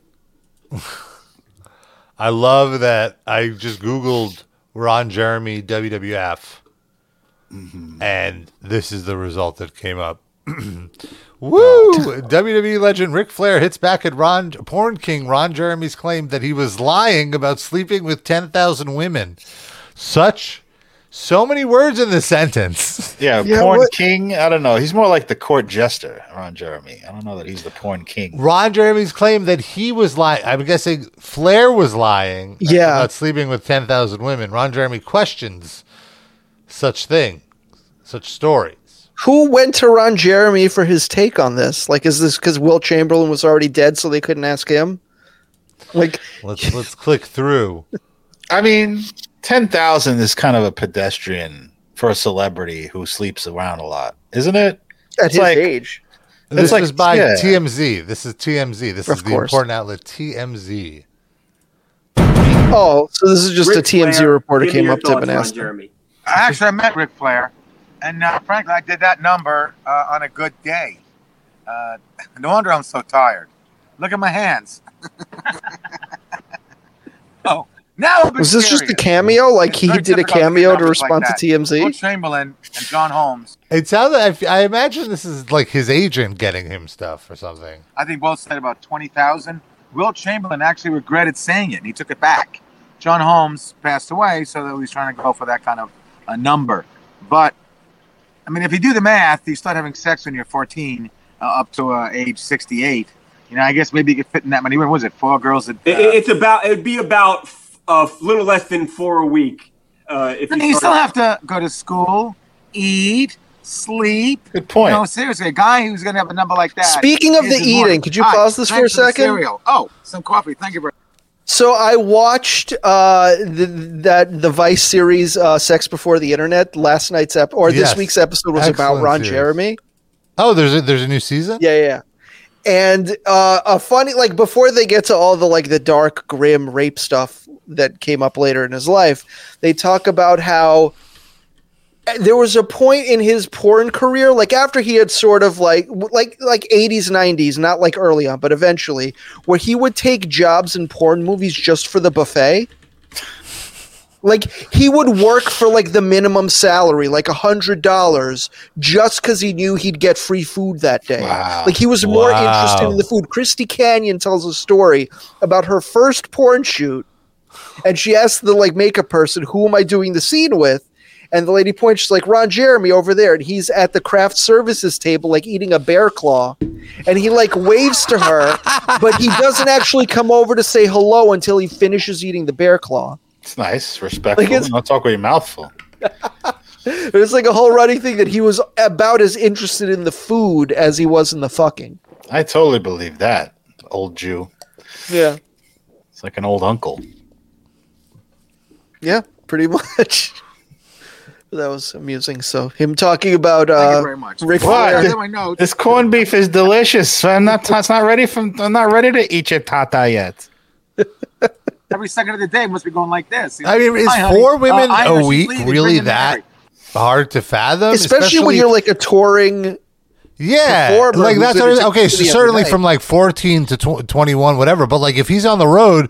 I love that I just Googled Ron Jeremy WWF, Mm-hmm. and this is the result that came up. Woo! WWE legend Ric Flair hits back at Ron Porn King Ron Jeremy's claim that he was lying about sleeping with ten thousand women. Such, so many words in this sentence. Yeah, Yeah, porn what- king. I don't know. He's more like the court jester, Ron Jeremy. I don't know that he's the porn king. Ron Jeremy's claim that he was lying. I'm guessing Flair was lying. Yeah. about sleeping with ten thousand women. Ron Jeremy questions such thing, such stories. Who went to Ron Jeremy for his take on this? Like, is this because Wilt Chamberlain was already dead, so they couldn't ask him? Like, Let's let's click through. I mean, ten thousand is kind of a pedestrian for a celebrity who sleeps around a lot, isn't it? at It's his like- age. This like- is by yeah. TMZ. This is TMZ. This Of is the course. important outlet TMZ. Oh, so this is just Ric a TMZ Flair, reporter came up to him and asked him. Jeremy. Actually, I met Ric Flair, and uh, frankly, I did that number uh, on a good day. Uh, no wonder I'm so tired. Look at my hands. oh, now Was this just a cameo? Like It's he did a difficult to get cameo to numbers like respond that. to Wilt TMZ? Chamberlain and John Holmes, It sounds. I, f- I imagine this is like his agent getting him stuff or something. I think both said about 20,000. Wilt Chamberlain actually regretted saying it, and he took it back. John Holmes passed away, so that he was trying to go for that kind of a number. But, I mean, if you do the math, you start having sex when you're 14 uh, up to uh, age 68. You know, I guess maybe you could fit in that many. What was it? Four girls a It- it- it's about. It'd be about a little less than four a week. Uh, if And you you still have to go to school, eat, sleep. Good point. No, seriously, a guy who's going to have a number like that. Speaking of the his morning. eating, could you Hi, pause this for a second? Cereal. Oh, some coffee. Thank you very So I watched uh, the, that the Vice series uh, "Sex Before the Internet" last night's ep- or this week's episode was about Ron series. Jeremy. Oh, there's a, there's a new season. Yeah, yeah. And uh, a funny like before they get to all the like the dark, grim rape stuff that came up later in his life, they talk about how there was a point in his porn career, like after he had sort of like like like eighties, nineties, not like early on, but eventually, where he would take jobs in porn movies just for the buffet. Like he would work for like the minimum salary, like a hundred dollars, just because he knew he'd get free food that day. Wow. Like he was more Wow. interested in the food. Christy Canyon tells a story about her first porn shoot, and she asked the like makeup person, "Who am I doing the scene with?" And the lady points, she's like, Ron Jeremy over there. And he's at the craft services table, like eating a bear claw. And he like waves to her, but he doesn't actually come over to say hello until he finishes eating the bear claw. It's nice, respectful. Like it's- Don't talk with your mouth full. There's like a whole running thing that he was about as interested in the food as he was in the fucking. I totally believe that. Old Jew. Yeah. It's like an old uncle. Yeah, pretty much. that was amusing. So him talking about Thank uh you very much. Ric What? Flair. Those are my notes. This corned beef is delicious. I'm not. It's not ready from. I'm not ready to eat your tata yet. Every second of the day must be going like this. I mean, is Hi, honey. four women Uh, a week really that hard to fathom? especially, when you're like a touring Yeah, performer like that's gonna what, okay. So certainly from like 14 to tw- 21, whatever. But like if he's on the road,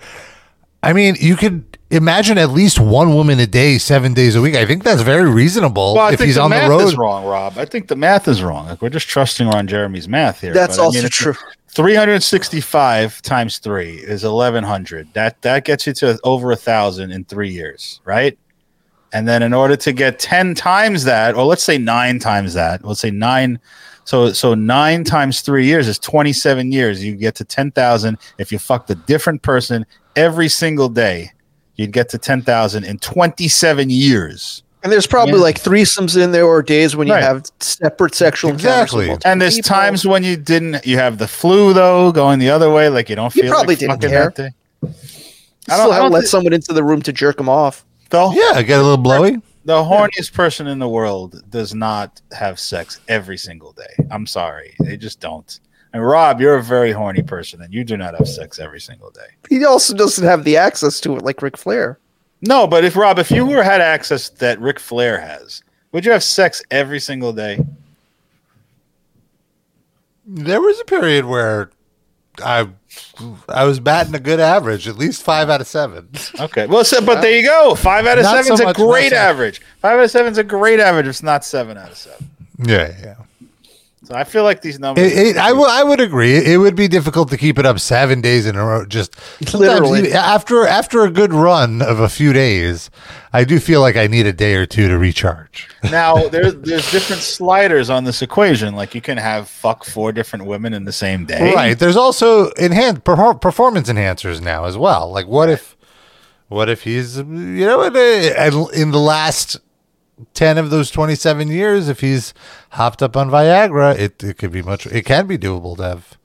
I mean, you could imagine at least one woman a day, seven days a week. I think that's very reasonable Well, I if think he's the on the math road. is wrong, Rob. I think the math is wrong. Like we're just trusting on Jeremy's math here. That's But, I also mean, it's- true. 365 times three is 1100. That that gets you to over a thousand in three years, right? And then in order to get 10 times that, or let's say nine times that, let's say nine. So so nine times three years is 27 years. You get to 10,000 if you fucked a different person every single day. You'd get to 10,000 in 27 years. And there's probably Yeah. like threesomes in there or days when you Right. have separate sexual encounters Exactly. multiple And there's people. times when you didn't, you have the flu though, going the other way, like you don't You feel probably like didn't fucking care. that day. I don't- still I don't let thi- someone into the room to jerk him off. Though yeah, get a little blowy. the horniest person in the world does not have sex every single day. I'm sorry, they just don't. And Rob, you're a very horny person, and you do not have sex every single day. He also doesn't have the access to it like Ric Flair. No, but if Rob, if you were had access that Ric Flair has, would you have sex every single day? There was a period where I I was batting a good average, at least five out of seven. Okay, well, so, but there you go. Five out of seven is so a great average. Five out of seven is a great average. It's not seven out of seven. Yeah, yeah. So I feel like these numbers. It, it, I would I would agree. It would be difficult to keep it up seven days in a row. Just Literally. after after a good run of a few days, I do feel like I need a day or two to recharge. now there's there's different sliders on this equation. Like you can have fuck four different women in the same day. Right. There's also enhanced perfor- performance enhancers now as well. Like what if what if he's you know in the last 10 of those 27 years if he's hopped up on Viagra, it it could be much it can be doable to have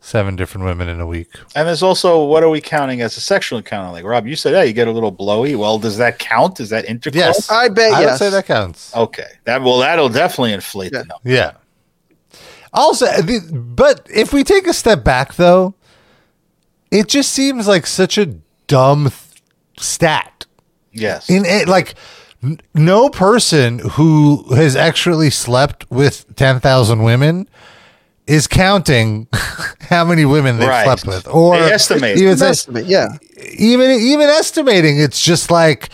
seven different women in a week. And there's also what are we counting as a sexual encounter? Like Rob, you said, yeah, you get a little blowy. Well, does that count? Is that intercourse? Yes. I bet yes. I yes. would say that counts. Okay. That well, that'll definitely inflate the number. Yeah. Also, but if we take a step back, though, it just seems like such a dumb th- stat. Yes. In it, like, n- no person who has actually slept with ten thousand women is counting how many women they've Right. slept with, or They estimate. even An estimate, yeah. even even estimating. It's just like.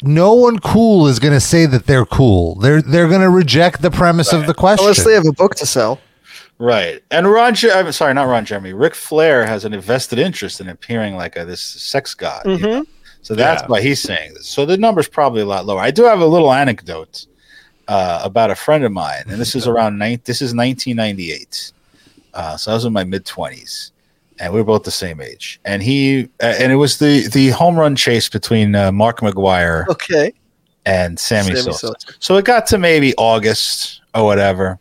No one cool is going to say that they're cool. They're they're going to reject the premise of the question. Unless they have a book to sell. Right. And Ron, Jer- I'm sorry, not Ron Jeremy. Ric Flair has an invested interest in appearing like a, this sex god. you mm-hmm. know? So that's Yeah. why he's saying this. So the number's probably a lot lower. I do have a little anecdote uh, about a friend of mine, and this is around nine. This is 1998. Uh, so I was in my mid 20s, and we were both the same age. And he uh, and it was the the home run chase between uh, Mark McGwire Okay. and Sammy, Sammy Sosa. Sosa. So it got to maybe August or whatever.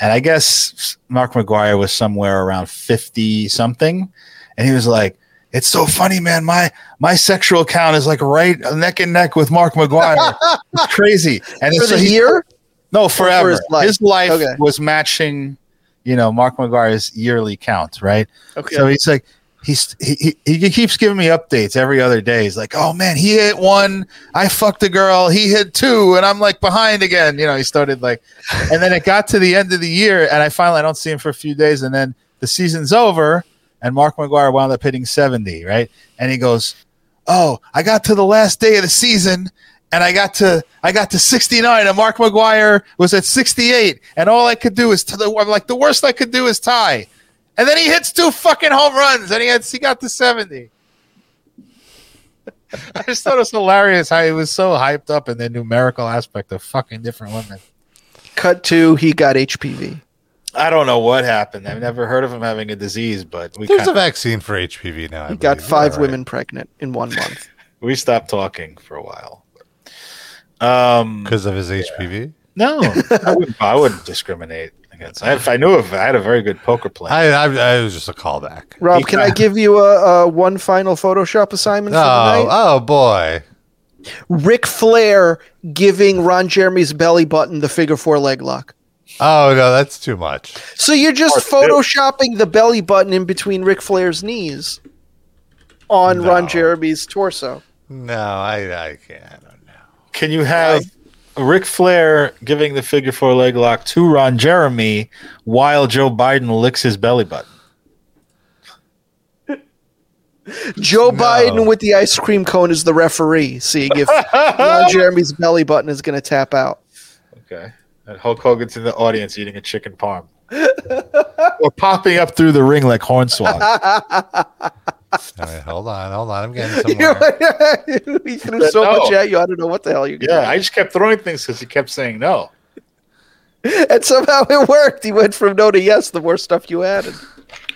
And I guess Mark McGwire was somewhere around 50 something. And he was like, It's so funny, man. My my sexual count is like right neck and neck with Mark McGwire. it's crazy. And For the he- year? No, forever. his his life? life, Okay. was matching, you know, Mark McGwire's yearly count, right? Okay. So he's like, he's he, he he keeps giving me updates every other day. He's like, oh man, he hit one, I fucked a girl, he hit two, and I'm like behind again. You know, he started like, and then it got to the end of the year, and I finally I don't see him for a few days, and then the season's over, and Mark McGwire wound up hitting 70, right? And he goes, oh, I got to the last day of the season. And I got to I got to 69, and Mark McGwire was at 68, and all I could do is to the I'm like the worst I could do is tie. And then he hits two fucking home runs, and he had he got to 70. I just thought it was hilarious how he was so hyped up in the numerical aspect of fucking different women. Cut to he got HPV. I don't know what happened. I've never heard of him having a disease, but we There's kinda- a vaccine for HPV now. I He got five Yeah, right. women pregnant in one month. we stopped talking for a while. Um, because of his HPV. No, I wouldn't. I wouldn't discriminate against. If I knew if I had a very good poker player, I, I, I was just a callback. Rob, can I give you a, a one final Photoshop assignment for the Oh, night? oh boy. Ric Flair giving Ron Jeremy's belly button the figure four leg lock. Oh no, that's too much. So you're just photoshopping the belly button in between Ric Flair's knees on Ron Jeremy's torso. No, I, I can't. Know. Can you have Ric Flair giving the figure four leg lock to Ron Jeremy while Joe Biden licks his belly button? Joe Biden with the ice cream cone is the referee, seeing if Ron Jeremy's belly button is going to tap out. Okay. And Hulk Hogan's in the audience eating a chicken parm. or popping up through the ring like Hornswoggle. All right, hold on, hold on. I'm getting somewhere. he threw so No. much at you. I don't know what the hell you're Yeah, I just kept throwing things because he kept saying no. and somehow it worked. He went from no to yes. The more stuff you added.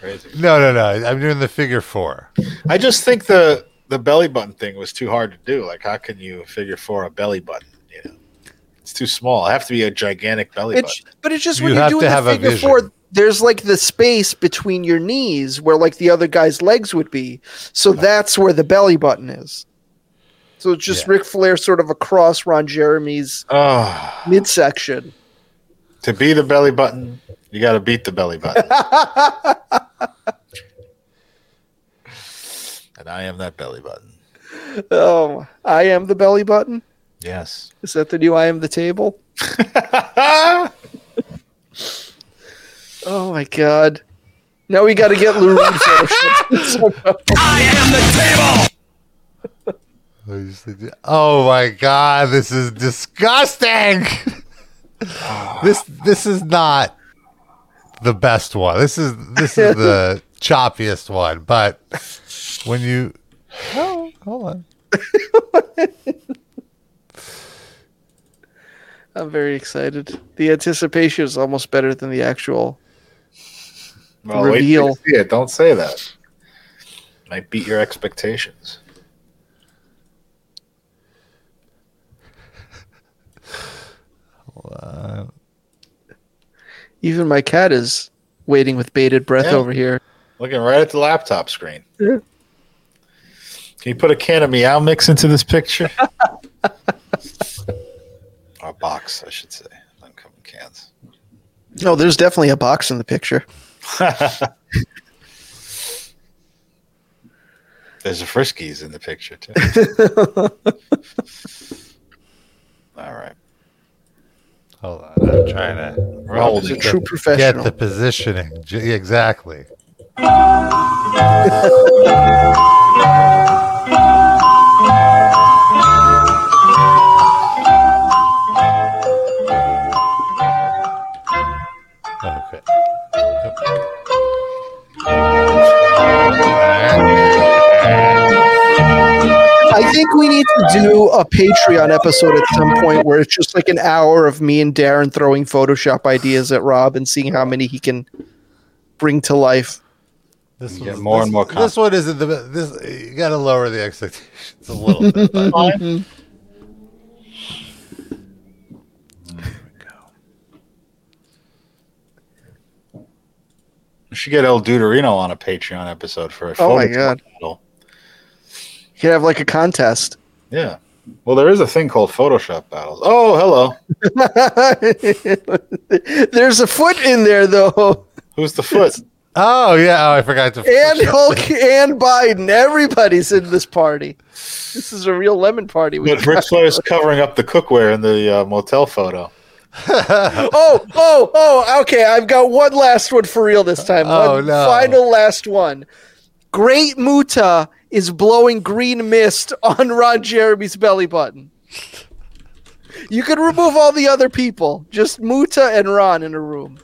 Crazy. No, no, no. I'm doing the figure four. I just think the the belly button thing was too hard to do. Like, how can you figure for a belly button? You know, it's too small. I have to be a gigantic belly It's, button. but it's just You when you're have doing to the figure four. There's like the space between your knees where like the other guy's legs would be. So that's where the belly button is. So it's just Ric Flair sort of across Ron Jeremy's Oh, midsection. to be the belly button, you got to beat the belly button. and I am that belly button. Oh, I am the belly button. Yes. Is that the new I am the table? oh my god. Now we got to get Lou Reed photoshopped. Oh my god, this is disgusting. this this is not the best one. This is this is the choppiest one. But when you oh, hold on. I'm very excited. The anticipation is almost better than the actual Well, wait reveal. it. Don't say that. Might beat your expectations. Uh, Even my cat is waiting with bated breath Yeah. over here. Looking right at the laptop screen. Yeah. Can you put a can of meow mix into this picture? or a box, I should say. Not come in cans. No, there's definitely a box in the picture. There's a Friskies in the picture too. All right. Hold on, I'm trying to. We're holding He's a true Get professional. the positioning exactly. think we need to do a Patreon episode at some point where it's just like an hour of me and Darren throwing Photoshop ideas at Rob and seeing how many he can bring to life. This You get more this, and more This one isn't the this. You got to lower the expectations a little bit. but- Fine. Mm-hmm. We should get El Duderino on a Patreon episode for a Oh my Photoshop God. battle. You could have like a contest. Yeah. Well, there is a thing called Photoshop battles. Oh, hello. There's a foot in there though. Who's the foot? oh yeah, oh, I forgot to. And Hulk and Biden. Everybody's in this party. This is a real lemon party. we But Ric Flair's covering up the cookware in the uh, motel photo. oh, oh, oh, okay. I've got one last one for real this time. Oh, one no. final last one. Great Muta is blowing green mist on Ron Jeremy's belly button. You could remove all the other people, just Muta and Ron in a room.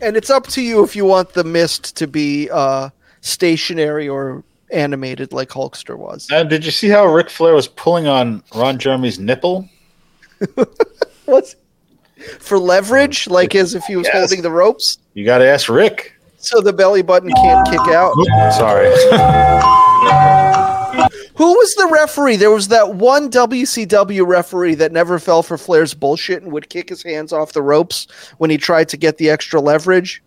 And it's up to you if you want the mist to be uh, stationary or animated like Hulkster was. And did you see how Ric Flair was pulling on Ron Jeremy's nipple? What's for leverage, like as if he was Yes. holding the ropes, You got to ask Rick. So the belly button can't kick out. Sorry. Who was the referee? There was that one WCW referee that never fell for Flair's bullshit and would kick his hands off the ropes when he tried to get the extra leverage.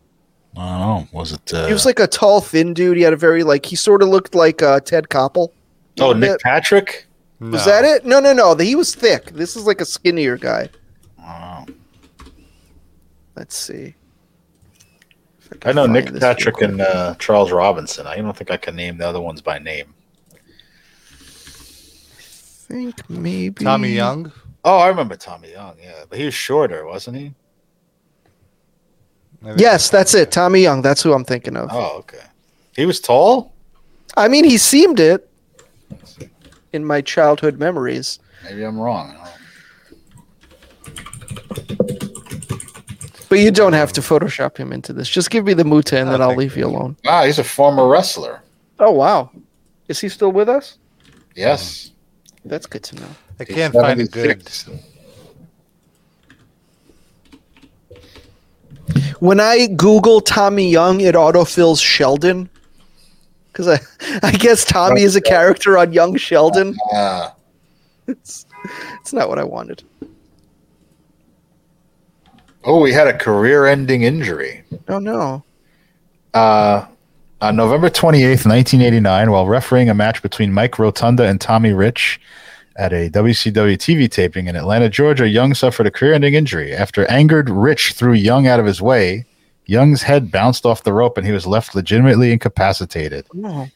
I don't know. Was it? Uh, He was like a tall, thin dude. He had a very like he sort of looked like uh, Ted Koppel. oh, Nick bit. Patrick? Was that it? No, no, no. He was thick. This is like a skinnier guy. Oh. Let's see. If I know Nick Patrick and uh, Charles Robinson. I don't think I can name the other ones by name. I think maybe Tommy Young. Oh, I remember Tommy Young. Yeah, but he was shorter, wasn't he? I Yes, that's it. Tommy Young. That's who I'm thinking of. Oh, okay. He was tall. I mean, he seemed it in my childhood memories. Maybe I'm wrong. But you don't have to Photoshop him into this. Just give me the muta and then I'll leave you alone. Wow, he's a former wrestler. Oh wow. Is he still with us? Yes. That's good to know. I can't find a good. When I Google Tommy Young, it autofills Sheldon. Because I, I guess Tommy is a character on Young Sheldon. Ah, It's, it's not what I wanted. Oh, he had a career-ending injury. Oh no. Uh, on November 28th, 1989, while refereeing a match between Mike Rotunda and Tommy Rich at a WCW TV taping in Atlanta, Georgia, Young suffered a career ending injury. After angered Rich threw Young out of his way, Young's head bounced off the rope and he was left legitimately incapacitated. Oh.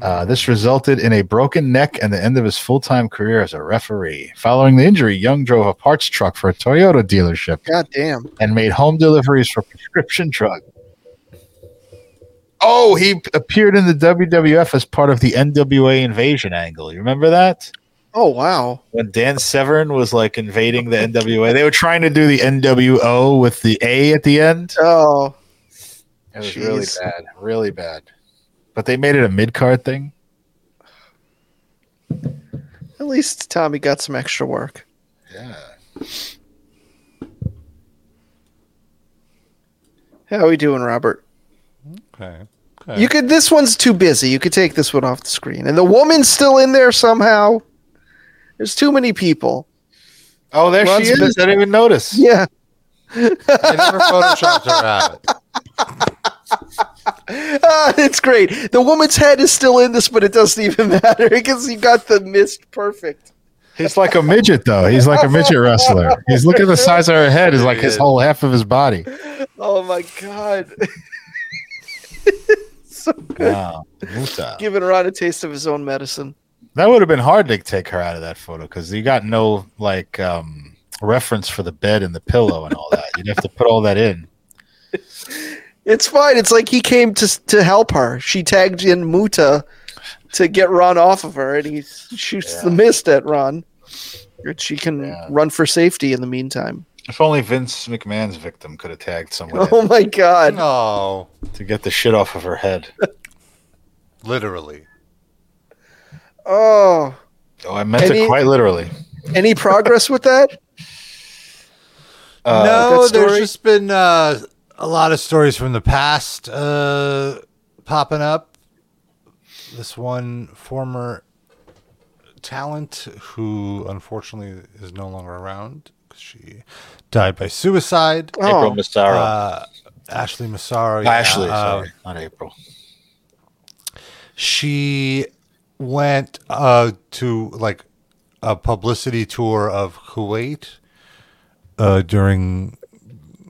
Uh, this resulted in a broken neck and the end of his full time career as a referee. Following the injury, Young drove a parts truck for a Toyota dealership God damn. and made home deliveries for prescription drugs. Oh, he appeared in the WWF as part of the NWA invasion angle. You remember that? Oh wow. When Dan Severn was like invading the NWA, they were trying to do the NWO with the A at the end. Oh. It was really bad, really bad. But they made it a mid card thing. At least Tommy got some extra work. Yeah. How are we doing, Robert? Okay. okay. You could. This one's too busy. You could take this one off the screen. And the woman's still in there somehow. There's too many people. Oh, there Ron's she is. been- I didn't even notice. Yeah. I never photoshopped her out. Ah, it's great. The woman's head is still in this, but it doesn't even matter because you got the mist perfect. He's like a midget, though. He's like a midget wrestler. He's looking at the size of her head. Is like his whole half of his body. Oh my god. so good. Wow. Muta. Giving Ron a taste of his own medicine. That would have been hard to take her out of that photo because you got no like um, reference for the bed and the pillow and all that. You'd have to put all that in. It's fine. It's like he came to to help her. She tagged in Muta to get Ron off of her, and he shoots the mist at Ron. And She can Yeah. run for safety in the meantime. If only Vince McMahon's victim could have tagged someone Oh my god. No, to get the shit off of her head. literally. Oh. Oh, I meant Any- it quite literally. Any progress with that? Uh, no, that there's just been uh, a lot of stories from the past uh, popping up. This one former talent who unfortunately is no longer around because she died by suicide. April Massaro. Uh, Ashley Massaro. yeah, Ashley, uh, sorry, not April. she went uh, to like a publicity tour of Kuwait uh, during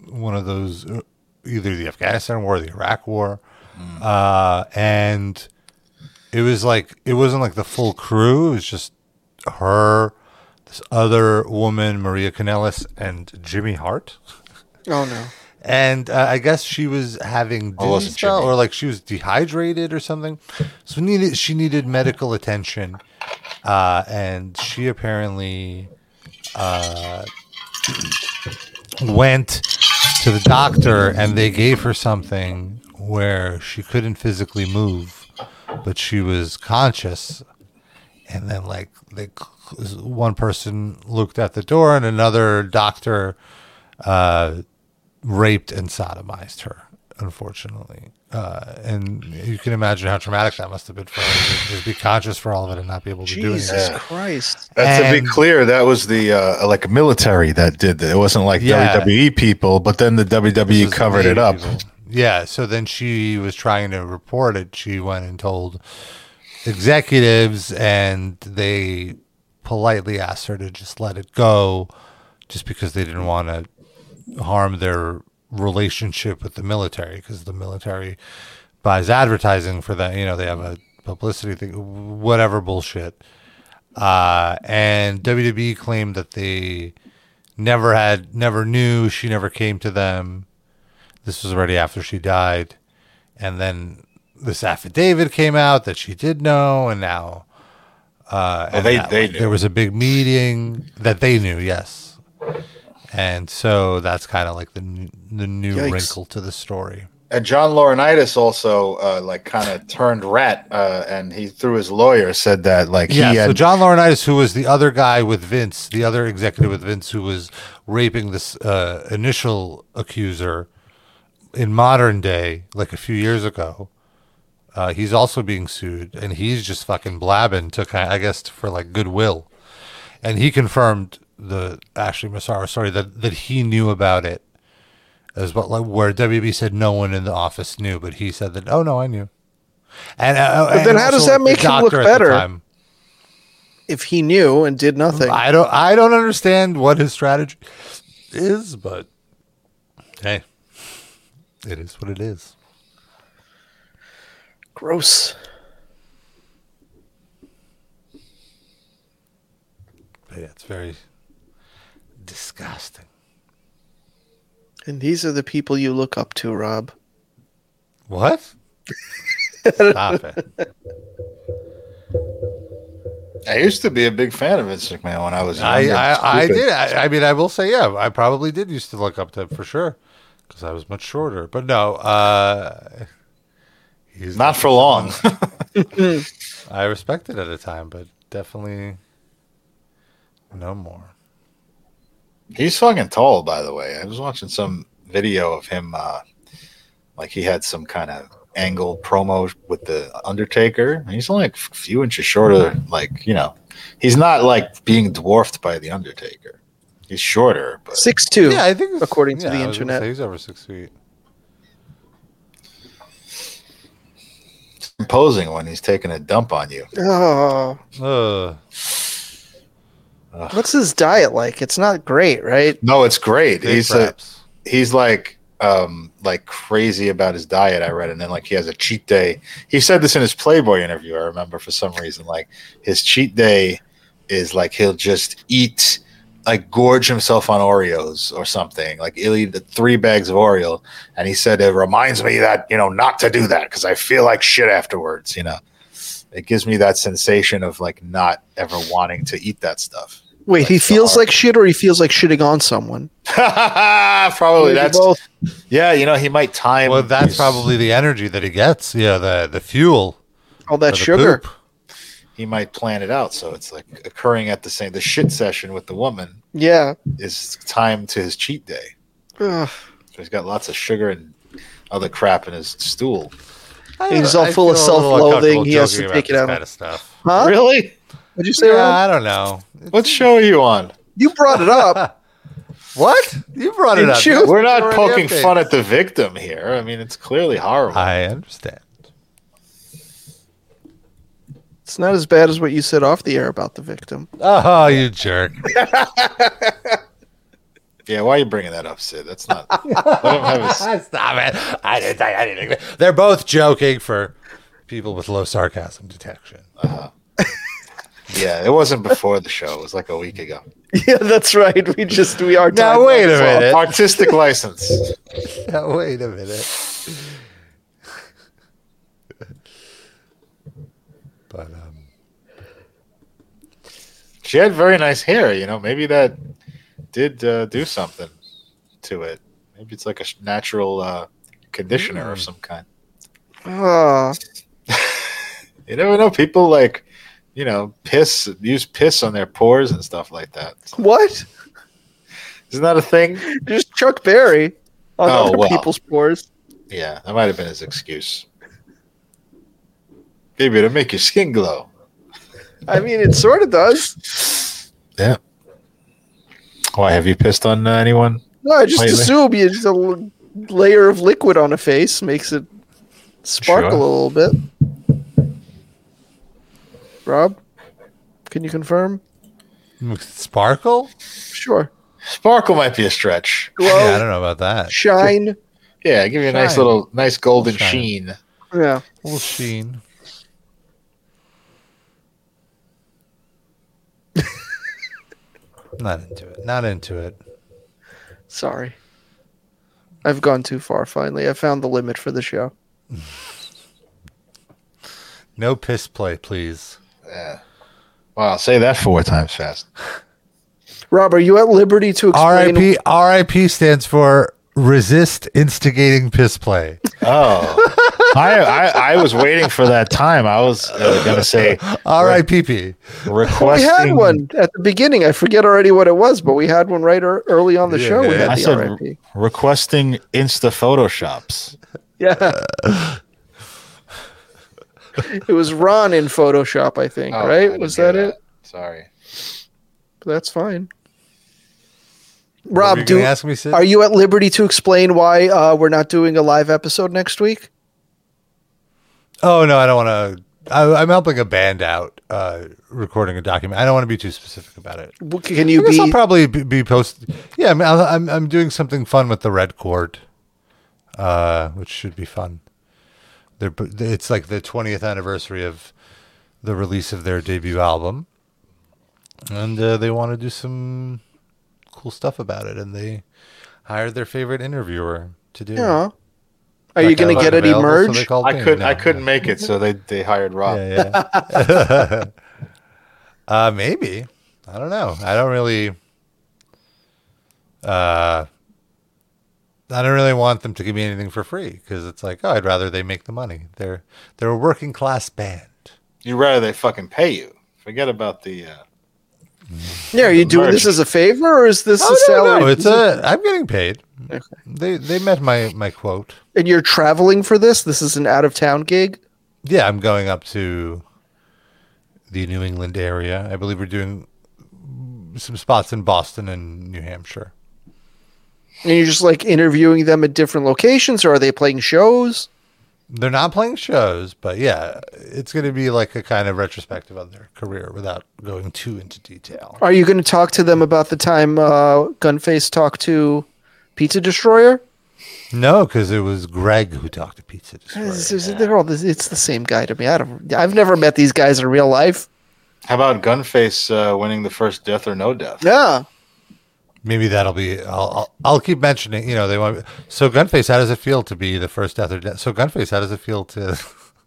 one of those, uh, either the Afghanistan war or the Iraq war, uh, and it was like it wasn't like the full crew. It was just her, this other woman, Maria Kanellis, and Jimmy Hart. Oh no. And uh, I guess she was having Oh, dizzy spell, or like she was dehydrated or something. So needed she needed medical attention, uh, and she apparently uh, went to the doctor, and they gave her something where she couldn't physically move, but she was conscious. And then, like, they, one person looked at the door, and another doctor uh, raped and sodomized her, unfortunately. Uh, and you can imagine how traumatic that must have been for her to just be conscious for all of it and not be able to do Jesus anything. Christ. That's to be clear. That was the uh, like military that did that. It wasn't like Yeah. WWE people, but then the WWE covered the it up. people. Yeah, so then she was trying to report it. She went and told executives, and they politely asked her to just let it go, just because they didn't want to harm their relationship with the military, because the military buys advertising for that. You know, they have a publicity thing, whatever bullshit. Uh, and WWE claimed that they never had, never knew. She never came to them. This was already after she died. And then this affidavit came out that she did know, and now uh, Oh, and they- that, they like, there was a big meeting that they knew, yes. And so that's kind of like the the new Yikes. wrinkle to the story. And John Laurinaitis also uh, like kind of turned rat, uh, and he through his lawyer said that like Yeah, he so John Laurinaitis, who was the other guy with Vince, the other executive with Vince, who was raping this uh, initial accuser in modern day, like a few years ago, uh, he's also being sued, and he's just fucking blabbing to kind, I guess, for like goodwill, and he confirmed the Ashley Massaro story that that he knew about it, as well, like where WB said no one in the office knew, but he said that oh no, I knew. And, uh, But then how does that make him look doctor at the better? If he knew and did nothing. I don't I don't understand what his strategy is, but hey, it is what it is. Gross. But yeah, it's very disgusting. And these are the people you look up to, Rob. What? Stop it. I used to be a big fan of Vince McMahon when I was I, younger. I, I Stupid. did. I, I mean, I will say, yeah, I probably did used to look up to him for sure because I was much shorter. But no, uh, he's Not for long. I respected at a time, but definitely no more. He's fucking tall, by the way. I was watching some video of him, uh, like he had some kind of angle promo with the Undertaker. He's only like a few inches shorter. Like you know, he's not like being dwarfed by the Undertaker. He's shorter, but Six two. Yeah, I think it's- according to the I was gonna internet. he's over six feet. imposing when he's taking a dump on you. Oh, Uh, what's his diet like? It's not great, right? No, it's great. big he's a, he's like um like crazy about his diet i read and then like he has a cheat day he said this in his playboy interview i remember for some reason like his cheat day is like he'll just eat like gorge himself on oreos or something like he'll eat three bags of oreo and he said it reminds me that you know not to do that because i feel like shit afterwards you know it gives me that sensation of like not ever wanting to eat that stuff Wait, he feels so like shit, or he feels like shitting on someone. probably Maybe that's both. yeah you know he might time Well, that's these- probably the energy that he gets. Yeah, the the fuel. All that sugar. poop. he might plan it out so it's like occurring at the same the shit session with the woman Yeah. is time to his cheat day Ugh. He's got lots of sugar and other crap in his stool. He's all I full of feel a little self-loathing. He has joking to about take it out. Kind of stuff. Huh? Really? What'd you say, Yeah, Rob? I don't know. What show are you on? You brought it up. What? You brought it Didn't up. you? We're not Already poking fun at the victim here. I mean, it's clearly horrible. I understand. It's not as bad as what you said off the air about the victim. Oh, you jerk. yeah, why are you bringing that up, Sid? That's not. let him have his, Stop it. I didn't say anything. They're both joking for people with low sarcasm detection. yeah, it wasn't before the show. It was like a week ago. Yeah, that's right. We just we are. Now, wait a lapse. minute. Artistic license. Now, wait a minute. but um, She had very nice hair. You know, maybe that did uh, do something to it. Maybe it's like a natural uh, conditioner of some kind. Ah, You never know. People like, you know, piss, use piss on their pores and stuff like that. what? Isn't that a thing? Just Chuck Berry on Oh, other well. people's pores. Yeah, that might have been his excuse. Maybe to make your skin glow. I mean, it sort of does. Yeah. Why have you pissed on uh, anyone? No, I just Lately? assume you just a l- layer of liquid on a face makes it sparkle Sure. a little bit. Rob, can you confirm? sparkle? Sure. Sparkle might be a stretch. Glow, Yeah, I don't know about that. shine. Yeah, give you a nice little, nice golden Shine. sheen. Yeah. A little sheen. Not into it. Not into it. Sorry. I've gone too far finally. I found the limit for the show. No piss play, please. Yeah. Wow, say that four times fast. Rob, are you at liberty to explain? RIP RIP stands for resist instigating piss play. Oh, I, I I was waiting for that time. I was uh, gonna say RIPP. We requesting. had one at the beginning. I forget already what it was, but we had one right ear- early on the Yeah, show. We had I the said RIP. requesting Insta photoshops. Yeah. it was Ron in Photoshop, I think, Oh, right? didn't Was hear that, it? Sorry. That's fine. Rob, you do ask me, Sid? are you at liberty to explain why uh, we're not doing a live episode next week? Oh no, I don't want to. I'm helping a band out, uh, recording a document. I don't want to be too specific about it. W- Can I you I'll be? probably be, be post. Yeah, I mean, I'll, I'm I'm doing something fun with the Red Court, uh, which should be fun. They're, it's like the 20th anniversary of the release of their debut album, and uh, they want to do some cool stuff about it, and they hired their favorite interviewer to do. it. Yeah. Are That you going to get any available, so merge? they called I couldn't. No, I couldn't no. make it, so they they hired Rob. Yeah, yeah. uh, maybe. I don't know. I don't really. Uh, I don't really want them to give me anything for free because it's like, oh, I'd rather they make the money. They're they're a working class band. You'd rather they fucking pay you. Forget about the. Uh, Yeah, are you doing this as a favor or is this a Oh, no, salary? no, it's a. I'm getting paid. Okay. They they met my my quote. and you're traveling for this? This is an out of town gig? Yeah, I'm going up to the New England area. I believe we're doing some spots in Boston and New Hampshire. And you're just like interviewing them at different locations or are they playing shows? They're not playing shows, but yeah, it's going to be like a kind of retrospective on their career without going too into detail. Are you going to talk to them about the time uh, Gunface talked to Pizza Destroyer? No, because it was Greg who talked to Pizza Destroyer. It's, it's- they're all this, it's the same guy to me. I don't. I've never met these guys in real life. how about Gunface uh, winning the first Death or No Death? Yeah. Maybe that'll be. I'll, I'll I'll keep mentioning. You know, they want. So Gunface, how does it feel to be the first death or death? So Gunface, how does it feel to?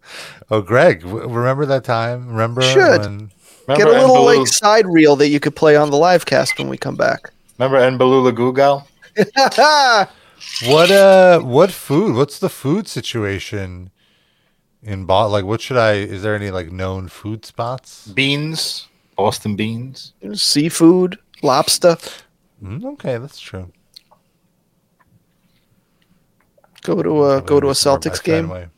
oh, Greg, w- remember that time? Remember Should. when? Get a little Enbalulu- like side reel that you could play on the live cast when we come back. Remember Enbalula Gugal? What uh? What food? What's the food situation in Boston? Like, what should I? Is there any like known food spots? Beans, Boston beans. Seafood, lobster. Mm, okay, that's true. Go to a go to a Maybe somewhere by Celtics game. Fenway.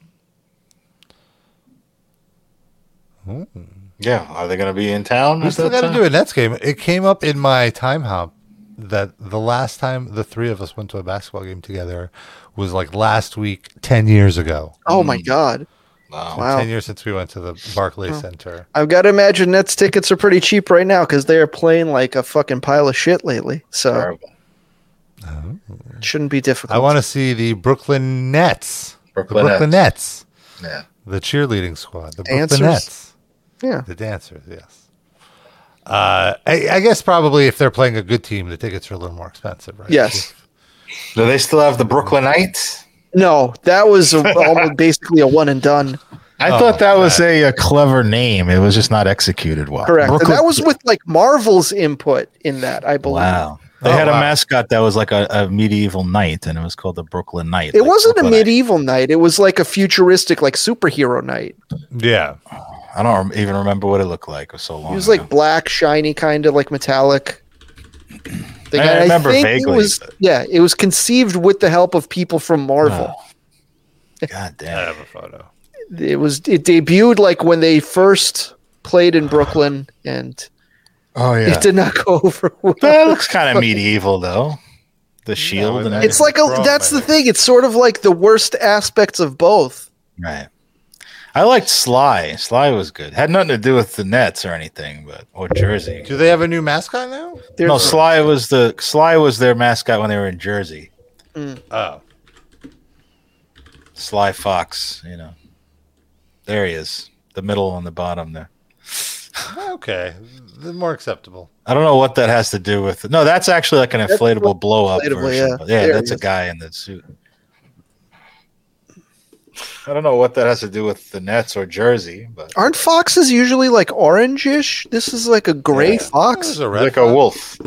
Yeah, are they going to be in town? We at still got to do a Nets game. It came up in my time hop that the last time the three of us went to a basketball game together was like last week, ten years ago. Oh my god. Wow. Wow. Ten years since we went to the Barclays Center. I've got to imagine Nets tickets are pretty cheap right now because they are playing like a fucking pile of shit lately. So Terrible. it shouldn't be difficult. I want to see the Brooklyn Nets. Brooklyn the Brooklyn Nets. Yeah. The cheerleading squad. The Brooklyn Dancers? Nets. Yeah. The dancers, yes. Uh, I, I guess probably if they're playing a good team, the tickets are a little more expensive, right? Yes. Do they still have the Brooklynites? No, that was a, almost basically a one and done. I Oh, thought that oh, was a, a clever name. It was just not executed well. Correct. Brooklyn- that was with like Marvel's input in that, I believe. wow. They Oh, had wow. a mascot that was like a, a medieval knight, and it was called the Brooklyn Knight. It like wasn't a medieval knight. It was like a futuristic, like superhero knight. Yeah. I don't rem- even remember what it looked like. It was so long. He was like black, shiny, kind of like metallic. The I remember think vaguely, It was, but- yeah, it was conceived with the help of people from Marvel. Oh. God damn! I have a photo. It was it debuted like when they first played in Brooklyn, and Oh yeah. it did not go over. well. that looks kind of medieval though. The shield with and that- It's like a that's the thing. It's sort of like the worst aspects of both. Right. I liked Sly. Sly was good. Had nothing to do with the Nets or anything, but or Jersey. Do they have a new mascot now? There's No, Sly was the Sly was their mascot when they were in Jersey. Oh. Sly Fox, you know. There he is. The middle on the bottom there. Okay. They're more acceptable. I don't know what that has to do with No, that's actually like an inflatable blow up version. yeah. Yeah, There that's a guy in the suit. I don't know what that has to do with the Nets or Jersey, but aren't foxes usually like orangish? This is like a gray Yeah. fox. There's a red like a wolf.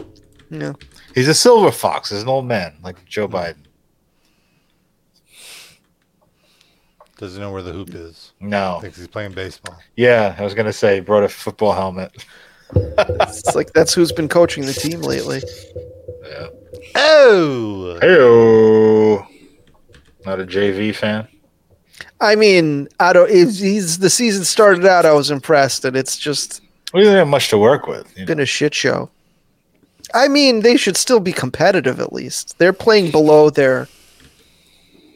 Yeah. He's a silver fox. He's an old man, like Joe hmm. Biden. Doesn't know where the hoop is. No. Thinks he's playing baseball. Yeah, I was gonna say he brought a football helmet. It's like that's who's been coaching the team lately. Yeah. Oh. Hey, not a JV fan. I mean, I don't. If he's the season started out, I was impressed, and it's just We didn't have much to work with. you know. been a shit show. I mean, they should still be competitive at least. They're playing below their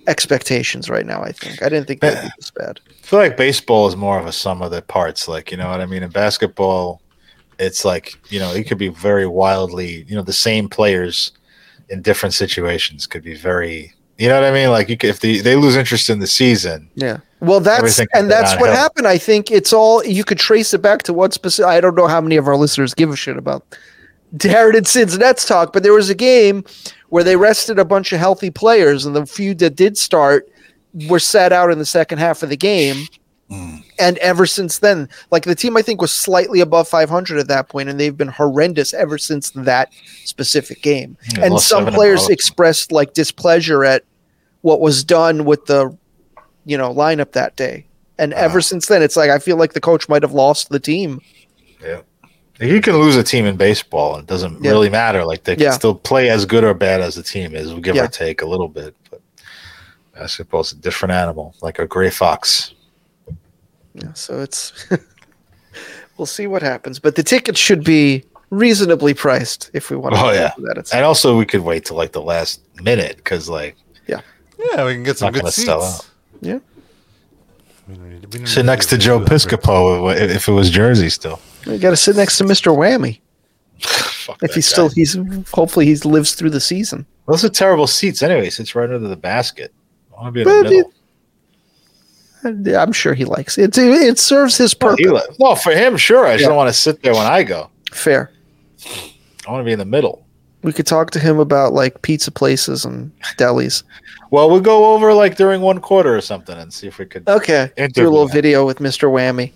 expectations right now. I think. I didn't think be this bad. I feel like baseball is more of a sum of the parts. Like you know what I mean. In basketball, it's like you know it could be very wildly. You know the same players in different situations could be very. You know what I mean? Like you if they, they lose interest in the season, Yeah. Well, that's and that's what downhill. happened. I think it's all you could trace it back to what specific. I don't know how many of our listeners give a shit about and Sid's Nets talk, but there was a game where they rested a bunch of healthy players, and the few that did start were sat out in the second half of the game. Hmm. And ever since then, like the team, I think was slightly above 500 at that point, and they've been horrendous ever since that specific game. Yeah, and some seven in a players expressed like displeasure at what was done with the, you know, lineup that day. And ever since then, it's like I feel like the coach might have lost the team. yeah, you can lose a team in baseball, and it doesn't Yeah. really matter. Like they can Yeah. still play as good or bad as the team is, give Yeah. or take a little bit. But basketball's a different animal, like a gray fox. Yeah, so it's we'll see what happens. But the tickets should be reasonably priced if we want to. Oh yeah, that and also we could wait till like the last minute because like Yeah, we can get some Not good seats. sell out. yeah. We don't need- we don't sit next to Joe. Piscopo uh, if it was Jersey still. We got to sit next to Mr. Whammy if he's guy. still he's hopefully he lives through the season. Those are terrible seats anyway. Sits right under the basket. I want to be in But the middle. And uh, I'm sure he likes it. It, it serves his Well, purpose. he li- no, for him, sure. I just don't want to sit there when I go. Fair. I want to be in the middle. We could talk to him about like pizza places and delis. Well, we'll go over like during one quarter or something and see if we could. Okay. Do a little him. video with Mr. Whammy.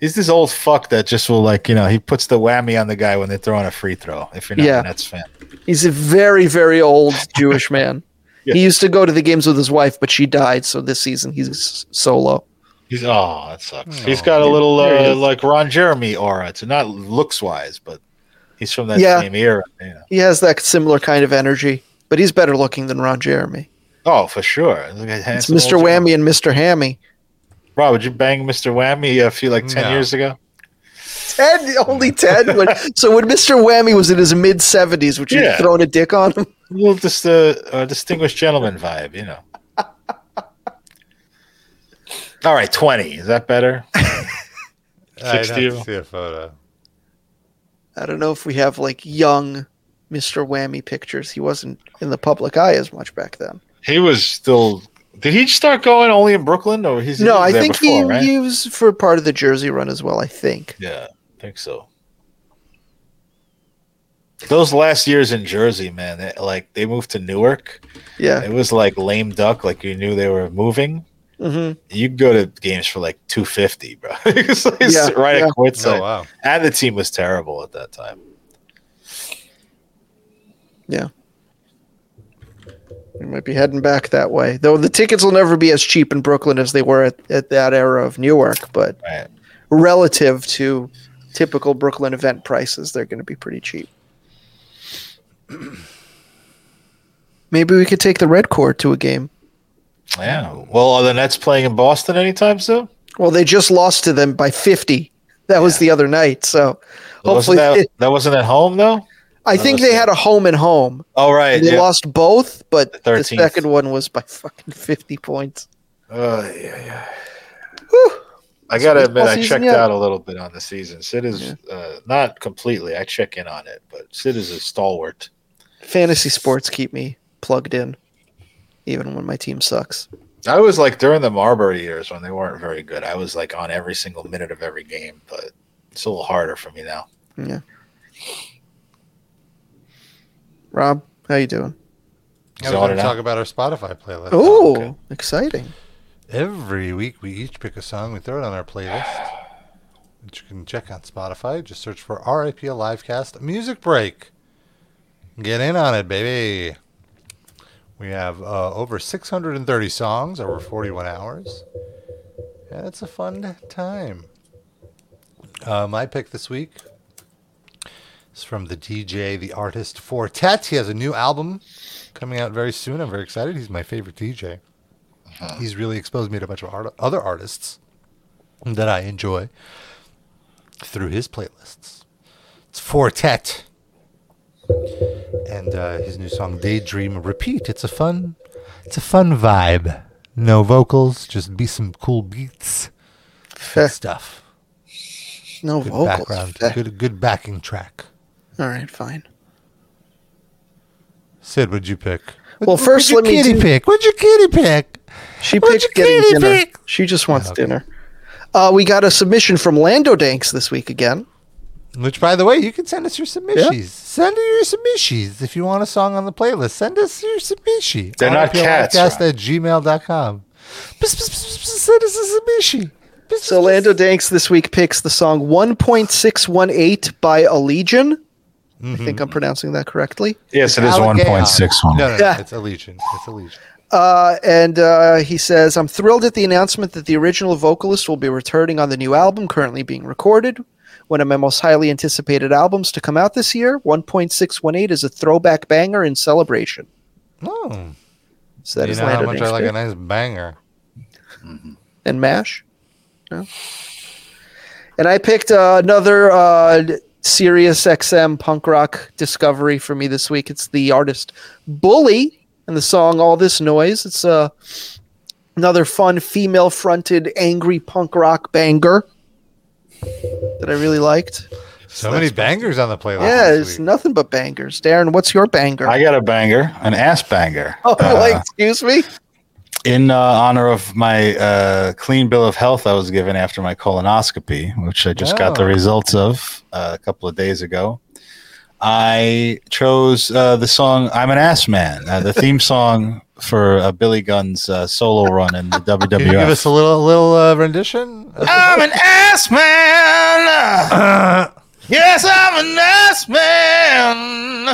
He's this old fuck that just will like you know he puts the whammy on the guy when they're throwing a free throw. If you're not Yeah. a Nets fan, He's a very, very old Jewish man. Yeah. He used to go to the games with his wife, but she died. So this season he's solo. he's oh that sucks. He's got a little uh, like Ron Jeremy aura. It's not looks wise, but he's from that Yeah. same era. You know. He has that similar kind of energy, but he's better looking than Ron Jeremy. Oh, for sure. It's Mr. old Whammy and Mr. Hammy. Rob, would you bang Mr. Whammy a few like ten No. years ago? Ten, only ten. When, so when Mr. Whammy was in his mid seventies, would you Yeah. have thrown a dick on him? A little just uh, a distinguished gentleman vibe, you know. All right, twenty. Is that better? I'd have to see a photo. I don't know if we have like young Mr. Whammy pictures. He wasn't in the public eye as much back then. He was still. Did he start going only in Brooklyn, or he's no, I think before, he, right? he was for part of the Jersey run as well. I think. Yeah, I think so. Those last years in Jersey, man, they, like they moved to Newark. Yeah. It was like lame duck, like you knew they were moving. Hmm You could go to games for like two fifty, bro. it's like Yeah, right yeah. at courtside. Oh wow. And the team was terrible at that time. Yeah. We might be heading back that way. Though the tickets will never be as cheap in Brooklyn as they were at, at that era of Newark, but Right. relative to typical Brooklyn event prices, they're going to be pretty cheap. Maybe we could take the Red Court to a game. Yeah. Well, are the Nets playing in Boston anytime soon? Well, they just lost to them by 50. That was the other night. So hopefully, wasn't that, that wasn't at home though. I think they had a home and home. Oh right, They yeah. lost both, but the 13th. second one was by fucking 50 points. Oh yeah, yeah. I gotta admit, I checked yet? out a little bit on the season. Sid is uh, not completely. I check in on it, but Sid is a stalwart. Fantasy sports keep me plugged in, even when my team sucks. I was like during the Marbury years when they weren't very good. I was like on every single minute of every game, but it's a little harder for me now. Yeah. Rob, how you doing? I was Zone going to talk about our Spotify playlist. Oh, exciting! Every week we each pick a song, we throw it on our playlist, which you can check on Spotify. Just search for RIPL Livecast Music Break. Get in on it, baby. We have uh, over 630 songs over 41 hours. And it's a fun time. Uh, my pick this week is from the DJ, the artist Four Tet. He has a new album coming out very soon. I'm very excited. He's my favorite DJ. He's really exposed me to a bunch of art- other artists that I enjoy through his playlists. It's Four Tet. And uh, his new song Daydream Repeat. It's a fun it's a fun vibe. No vocals, just be some cool beats. Good stuff. No Good vocals. background. Good good backing track. All right, fine. Sid, what'd you pick? Well, What- first let me kitty do- pick. What'd your kitty pick? She What'd picked your getting kitty dinner. pick? She just wants okay. dinner. Uh, we got a submission from Lando Danks this week again. Which, by the way, you can send us your submissions. Send us your submissions if you want a song on the playlist. Send us your submission. They're not cats, Podcast right? at gmail.com. Pss, pss, pss, pss, Send us a submission. Pss, So Lando Danks this week picks the song 1.618 by Allegaeon. I think I'm pronouncing that correctly. Yes, it is Allegaeon. one point six one. No, no, no. Yeah. It's Allegiant. It's Allegiant. Uh, and uh, he says, I'm thrilled at the announcement that the original vocalist will be returning on the new album currently being recorded. One of my most highly anticipated albums to come out this year, 1.618 is a throwback banger in celebration. Oh, So that you is know how much I like a nice banger. and MASH. No? And I picked uh, another uh, Sirius XM punk rock discovery for me this week. It's the artist Bully and the song All This Noise. It's uh, another fun female fronted angry punk rock banger that I really liked. So many bangers on the playlist. yeah, it's nothing but bangers. Darren, what's your banger? I got a banger, an ass banger. oh, Uh, like, excuse me? in uh, honor of my uh, clean bill of health I was given after my colonoscopy, which I just got the Oh. results of uh, a couple of days ago. I chose uh, the song "I'm an Ass Man," uh, the theme song for uh, Billy Gunn's uh, solo run in the WWF. Can you give us a little little uh, rendition? I'm an ass man. yes, I'm an ass man.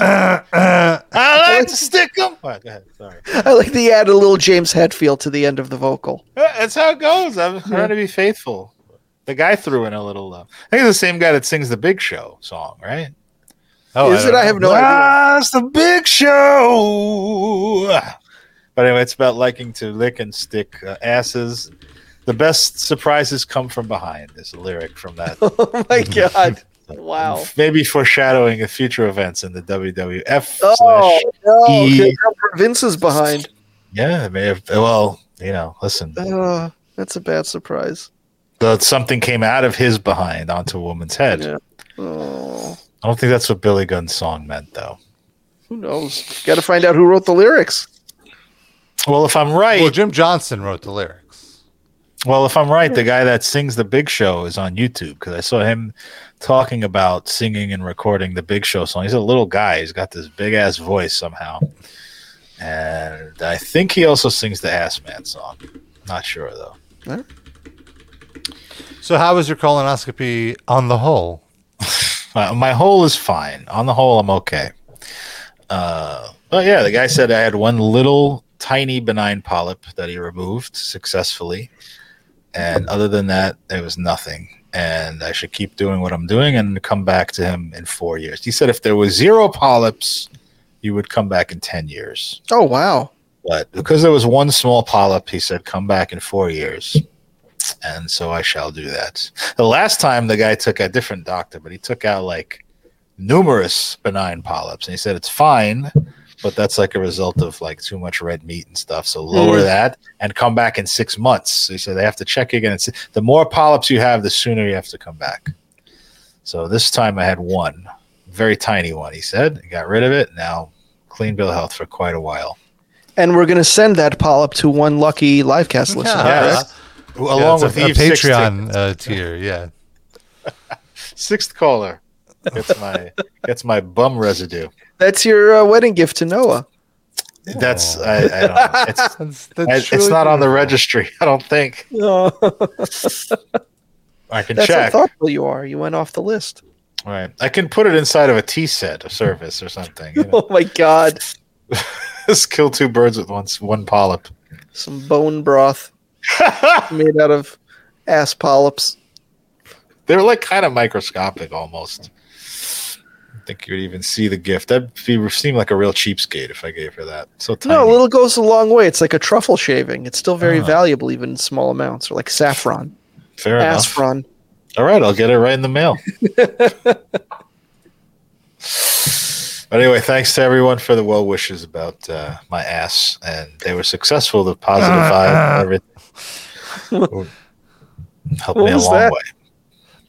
I like to stick 'em. All right, go ahead. Sorry. I like that you add a little James Hetfield to the end of the vocal. Yeah, That's how it goes. I'm trying to be faithful. The guy threw in a little. Uh, I think it's the same guy that sings the Big Show song, right? Oh, Is it? don't I have no idea. That's the Big Show. But anyway, it's about liking to lick and stick uh, asses. The best surprises come from behind. Is a lyric from that. Oh my god! Wow. Maybe foreshadowing of future events in the WWF. Oh slash no! E. Vince is behind. Yeah, it may have. Well, you know, listen. Uh, that's a bad surprise. The, something came out of his behind onto a woman's head. Yeah. Oh, I don't think that's what Billy Gunn's song meant, though. who knows? Got to find out who wrote the lyrics. Well, if I'm right, Well, Jim Johnston wrote the lyrics. well, if I'm right, the guy that sings the Big Show is on YouTube because I saw him talking about singing and recording the Big Show song. He's a little guy. He's got this big ass voice somehow, and I think he also sings the Ass Man song. Not sure though. So, how was your colonoscopy on the whole? My, my hole is fine. On the whole, I'm okay. Uh, but yeah, the guy said I had one little tiny benign polyp that he removed successfully. And other than that, there was nothing. And I should keep doing what I'm doing and come back to him in four years. He said if there was zero polyps, you would come back in 10 years. Oh wow! But because there was one small polyp, he said, come back in four years. And so I shall do that. The last time the guy took a different doctor, but he took out like numerous benign polyps. And he said, it's fine, but that's like a result of like too much red meat and stuff. So lower Mm. that and come back in six months. So he said they have to check again. It's, the more polyps you have, the sooner you have to come back. So this time I had one, very tiny one, he said. He got rid of it. Now clean bill of health for quite a while. And we're gonna send that polyp to one lucky livecast listener. Yeah. Correct? Along Yeah, with a, a Patreon uh, tier. Yeah. Sixth caller gets my gets my bum residue. That's your uh, wedding gift to Noah. That's I, I don't know. It's That's, that's I- it's not on the registry. I don't think That's I can how check. thoughtful you are. You went off the list. Right, I can put it inside of a tea set a service or something. You know? Oh my god! Just kill two birds with one one polyp. Some bone broth made out of ass polyps. They're like kind of microscopic almost. I think you would even see the gift. That'd be, seem like a real cheapskate if I gave her that. So tiny. No, a little goes a long way. It's like a truffle shaving. It's still very Ah. valuable, even in small amounts, or like saffron, Fair enough. saffron. All right, I'll get it right in the mail. but anyway, thanks to everyone for the well wishes about uh, my ass, and they were successful. The positive vibe, everything helped What me a long that? way.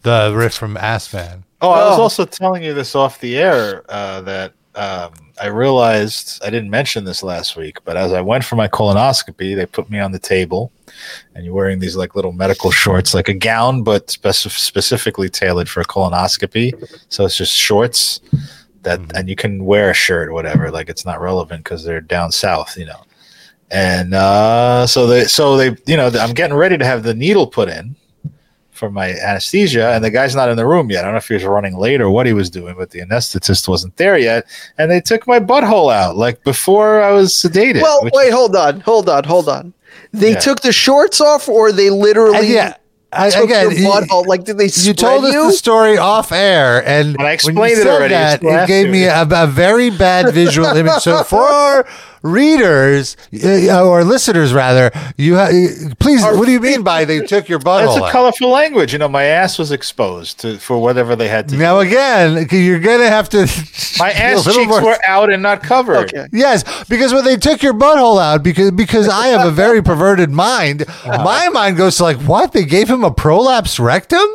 The riff from Ass Man. Oh, I was Oh. also telling you this off the air uh, that um, I realized I didn't mention this last week, but as I went for my colonoscopy, they put me on the table, and you're wearing these like little medical shorts, like a gown, but spec- specifically tailored for a colonoscopy. So it's just shorts that, and you can wear a shirt whatever. Like it's not relevant because they're down south, you know. And uh, so they, so they, you know, I'm getting ready to have the needle put in for my anesthesia, and the guy's not in the room yet. I don't know if he was running late or what he was doing, but the anesthetist wasn't there yet. And they took my butthole out like before I was sedated. Well, which- wait, hold on, hold on, hold on. They Yeah. took the shorts off, or they literally And yeah, I, took again, your butthole. Like, did they you spread told us you? the story off air, and And I when explained you it said already, That, it's last it gave me a, a very bad visual image. So for our readers uh, or listeners, rather, you ha- please. what do you mean by they took your butthole That's a out? colorful language. You know, my ass was exposed to for whatever they had to. Now again, you're gonna have to. my ass cheeks more- were out and not covered. Okay. Yes, because when they took your butthole out, because because I have a very perverted mind, Uh-huh. my mind goes to like, what? They gave him a prolapse rectum?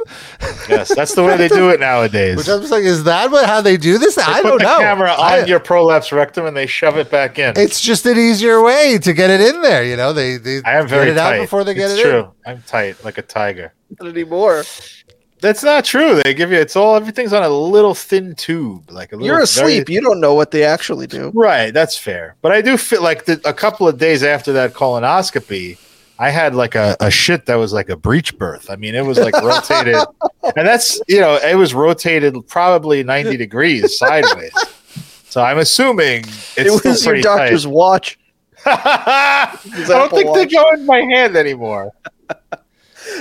Yes, that's the way they do it nowadays. Which I was like, is that what how they do this? They I put don't the know. camera on I- your prolapse rectum and they shove it back in. it's just an easier way to get it in there. You know, they they I am very get it tight out before they get it's it true. in. I'm tight like a tiger. Not anymore. That's not true. They give you it's all everything's on a little thin tube, like a little. You're very- asleep. You don't know what they actually do. Right, that's fair. But I do feel like the, a couple of days after that colonoscopy, I had like a, a shit that was like a breech birth. I mean, it was like rotated, and that's you know, it was rotated probably ninety degrees sideways. So I'm assuming it's it still was your doctor's tight. watch. I don't think they Watch. go in my hand anymore.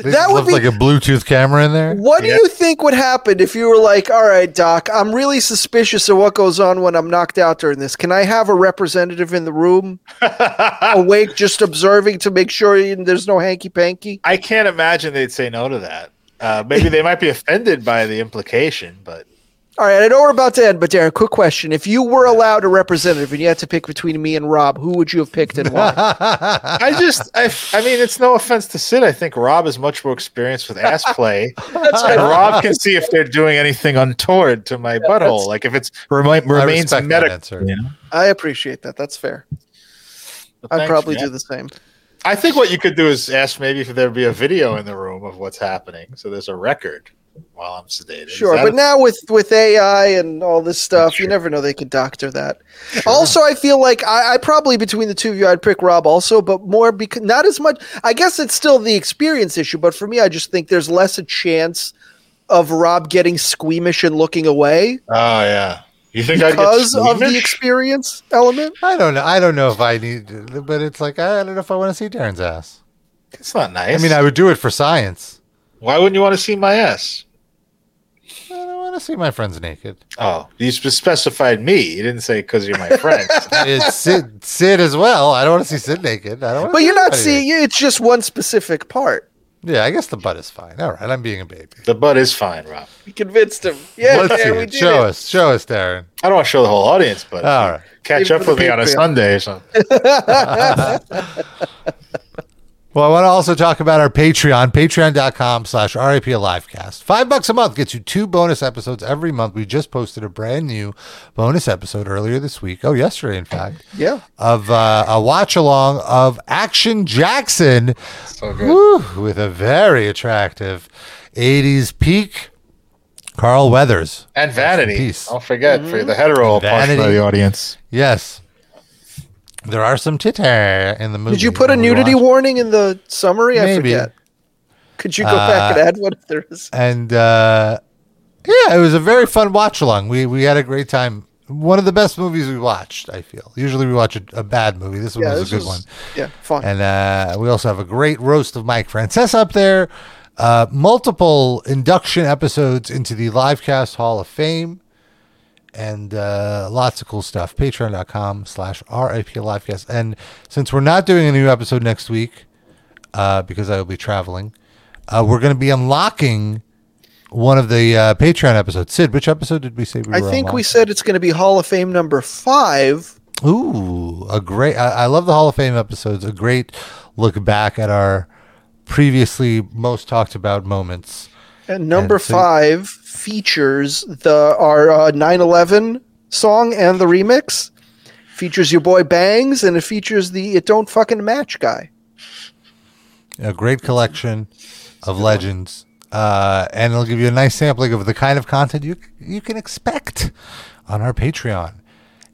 That would looks be like a Bluetooth camera in there. What do you think would happen if you were like, all right, Doc, I'm really suspicious of what goes on when I'm knocked out during this. Can I have a representative in the room awake, just observing to make sure there's no hanky panky? I can't imagine they'd say no to that. Uh, maybe they might be offended by the implication, but All right, I know we're about to end, but Darren, quick question. If you were allowed a representative and you had to pick between me and Rob, who would you have picked and why? I just, I, I mean, it's no offense to Sid. I think Rob is much more experienced with ass play, That's and right. Rob can see if they're doing anything untoward to my butthole, like if it's remi- remains respect that medical. answer. You know? I appreciate that. That's fair. But I'd probably do the same. I think what you could do is ask maybe if there'd be a video in the room of what's happening, so there's a record while I'm sedated. Sure, but a- now with with AI and all this stuff, you never know they could doctor that. Also, I feel like I, I probably between the two of you, I'd pick Rob also, but more because not as much. I guess it's still the experience issue, but for me, I just think there's less a chance of Rob getting squeamish and looking away oh yeah, you think I'd get because of the experience element. I don't know. I don't know if I need, but it's like I don't know if I want to see Darren's ass. It's not nice. I mean, I would do it for science. Why wouldn't you want to see my ass? I don't want to see my friends naked. Oh, you specified me. You didn't say because you're my friend. It's Sid, Sid as well. I don't want to see Sid naked. I don't. wanna But see you're not anybody seeing it's just one specific part. Yeah, I guess the butt is fine. All right, I'm being a baby. the butt is fine, Rob. We convinced him. Yeah, Let's see yeah, we it. did Show it. us. Show us, Darren. I don't want to show the whole audience, but All right. catch Even up with me on a Sunday or something. Well, I want to also talk about our Patreon, patreon.com slash RIP Livecast. Five bucks a month gets you two bonus episodes every month. We just posted a brand new bonus episode earlier this week. Oh, yesterday, in fact. Yeah. Of uh, a watch along of Action Jackson So good. woo, with a very attractive 80s peak Carl Weathers. And Rest in vanity. peace. Don't forget for the hetero portion of Vanity. the audience. Yes. There are some titer in the movie. Did you put a nudity warning in the summary? I Maybe. forget. Could you go back and Uh, add what if there is? and uh, yeah, it was a very fun watch along. We we had a great time. One of the best movies we watched. I feel usually we watch a, a bad movie. This one Yeah, was this a good was- one. Yeah, fun. And uh, we also have a great roast of Mike Frances up there. Uh, multiple induction episodes into the Livecast Hall of Fame. And uh, lots of cool stuff. Patreon.com slash RIP Livecast. And since we're not doing a new episode next week, uh, because I will be traveling, uh, we're going to be unlocking one of the uh, Patreon episodes. Sid, which episode did we say we were? I think we said it's going to be Hall of Fame number five. Ooh, a great. I, I love the Hall of Fame episodes. A great look back at our previously most talked about moments. And number And so- five features the our uh, 9/11 song and the remix. Features your boy Bangs, and it features the "It Don't Fucking Match" guy. A great collection of legends, uh, and it'll give you a nice sampling of the kind of content you you can expect on our Patreon.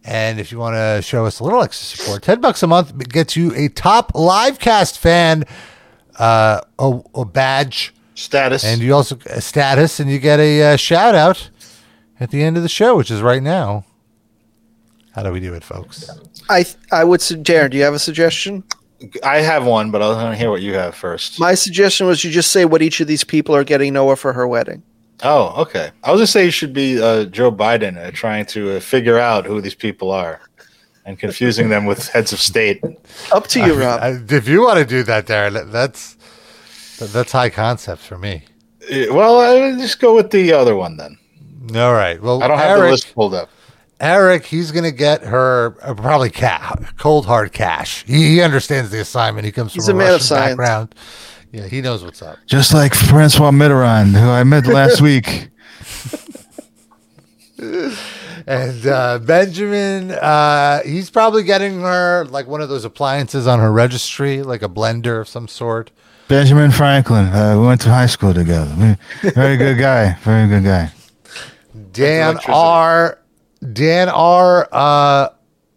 And if you want to show us a little extra support, ten bucks a month gets you a top livecast fan uh, a, a badge Status. And you also a status, and you get a uh, shout out at the end of the show, which is right now. How do we do it, folks? I I would say, Darren, do you have a suggestion? I have one, but I'll hear what you have first. My suggestion was you just say what each of these people are getting Noah for her wedding. Oh, okay. I was just say you should be uh, Joe Biden uh, trying to uh, figure out who these people are and confusing them with heads of state. Up to you, Rob. I- if you want to do that, Darren, that- that's that- that's high concept for me. Uh, Well, I just go with the other one then. All right. Well, I don't have the list pulled up. Eric, he's going to get her uh, probably ca- cold hard cash. He, he understands the assignment. He comes from a, a man of science. background. Yeah, he knows what's up. Just like Francois Mitterrand, who I met last week. And uh, Benjamin, uh, he's probably getting her like one of those appliances on her registry, like a blender of some sort. Benjamin Franklin. Uh, we went to high school together. Very good guy. Very good guy. Dan. R. Dan R. Uh,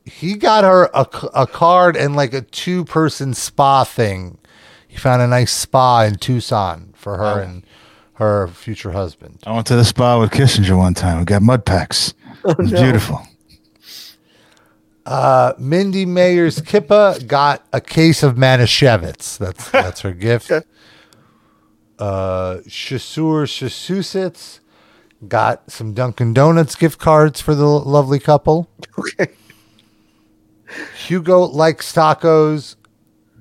he got her a, a card and like a two person spa thing. He found a nice spa in Tucson for her and her future husband. I went to the spa with Kissinger one time. We got mud packs. Oh, it was beautiful. Uh, Mindy Mayer's Kippa got a case of Manischewitz. That's that's her gift. Okay. Uh, Shasur Shasusits got some Dunkin' Donuts gift cards for the lovely couple. Okay. Hugo likes tacos.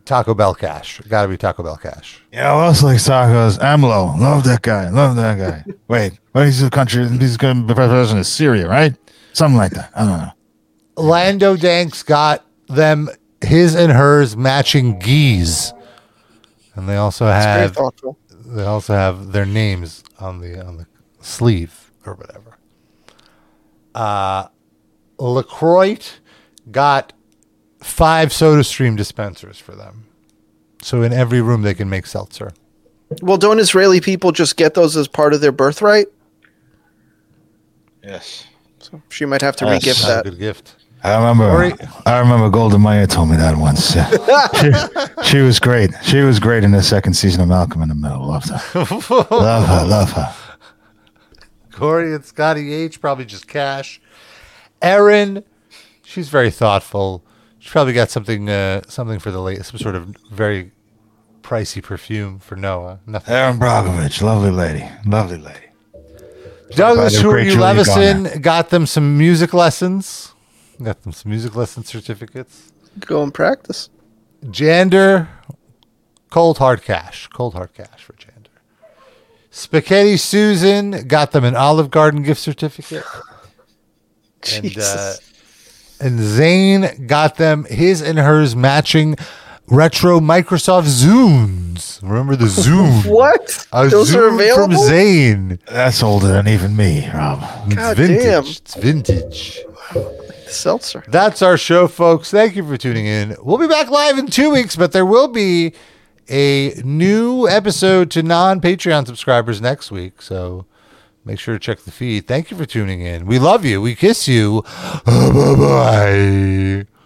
Taco Bell cash. Got to be Taco Bell cash. Yeah, who else likes tacos? AMLO. Love that guy. Love that guy. Wait, what is the country? He's going to be president of Syria, right? Something like that. I don't know. Lando Danks got them his and hers matching geese, and they also have they also have their names on the on the sleeve or whatever. Uh, Lacroix got five Soda Stream dispensers for them, so in every room they can make seltzer. Well, don't Israeli people just get those as part of their birthright? Yes. So she might have to Yes. regift Not a that. good gift. I remember. Ori- I remember Golda Meir told me that once. she, she was great. She was great in the second season of Malcolm in the Middle. Loved her. love her. Love her. Corey and Scotty H probably just cash. Erin, she's very thoughtful. She probably got something uh, something for the late, some sort of very pricey perfume for Noah. Nothing. Erin Brockovich, lovely lady, lovely lady. Douglas Who Are You Levison got them some music lessons. Got them some music lesson certificates. Go and practice. Jander, cold hard cash. Cold hard cash for Jander. Spaghetti Susan got them an Olive Garden gift certificate. And, uh, Jesus. and Zane got them his and hers matching retro Microsoft Zunes. Remember the Zune? What? A Those are Zune available? from Zane. That's older than even me, Rob. It's God vintage. damn. It's vintage. Seltzer. That's our show, folks. Thank you for tuning in. We'll be back live in two weeks, but there will be a new episode to non Patreon subscribers next week. So make sure to check the feed. Thank you for tuning in. We love you. We kiss you. Bye bye.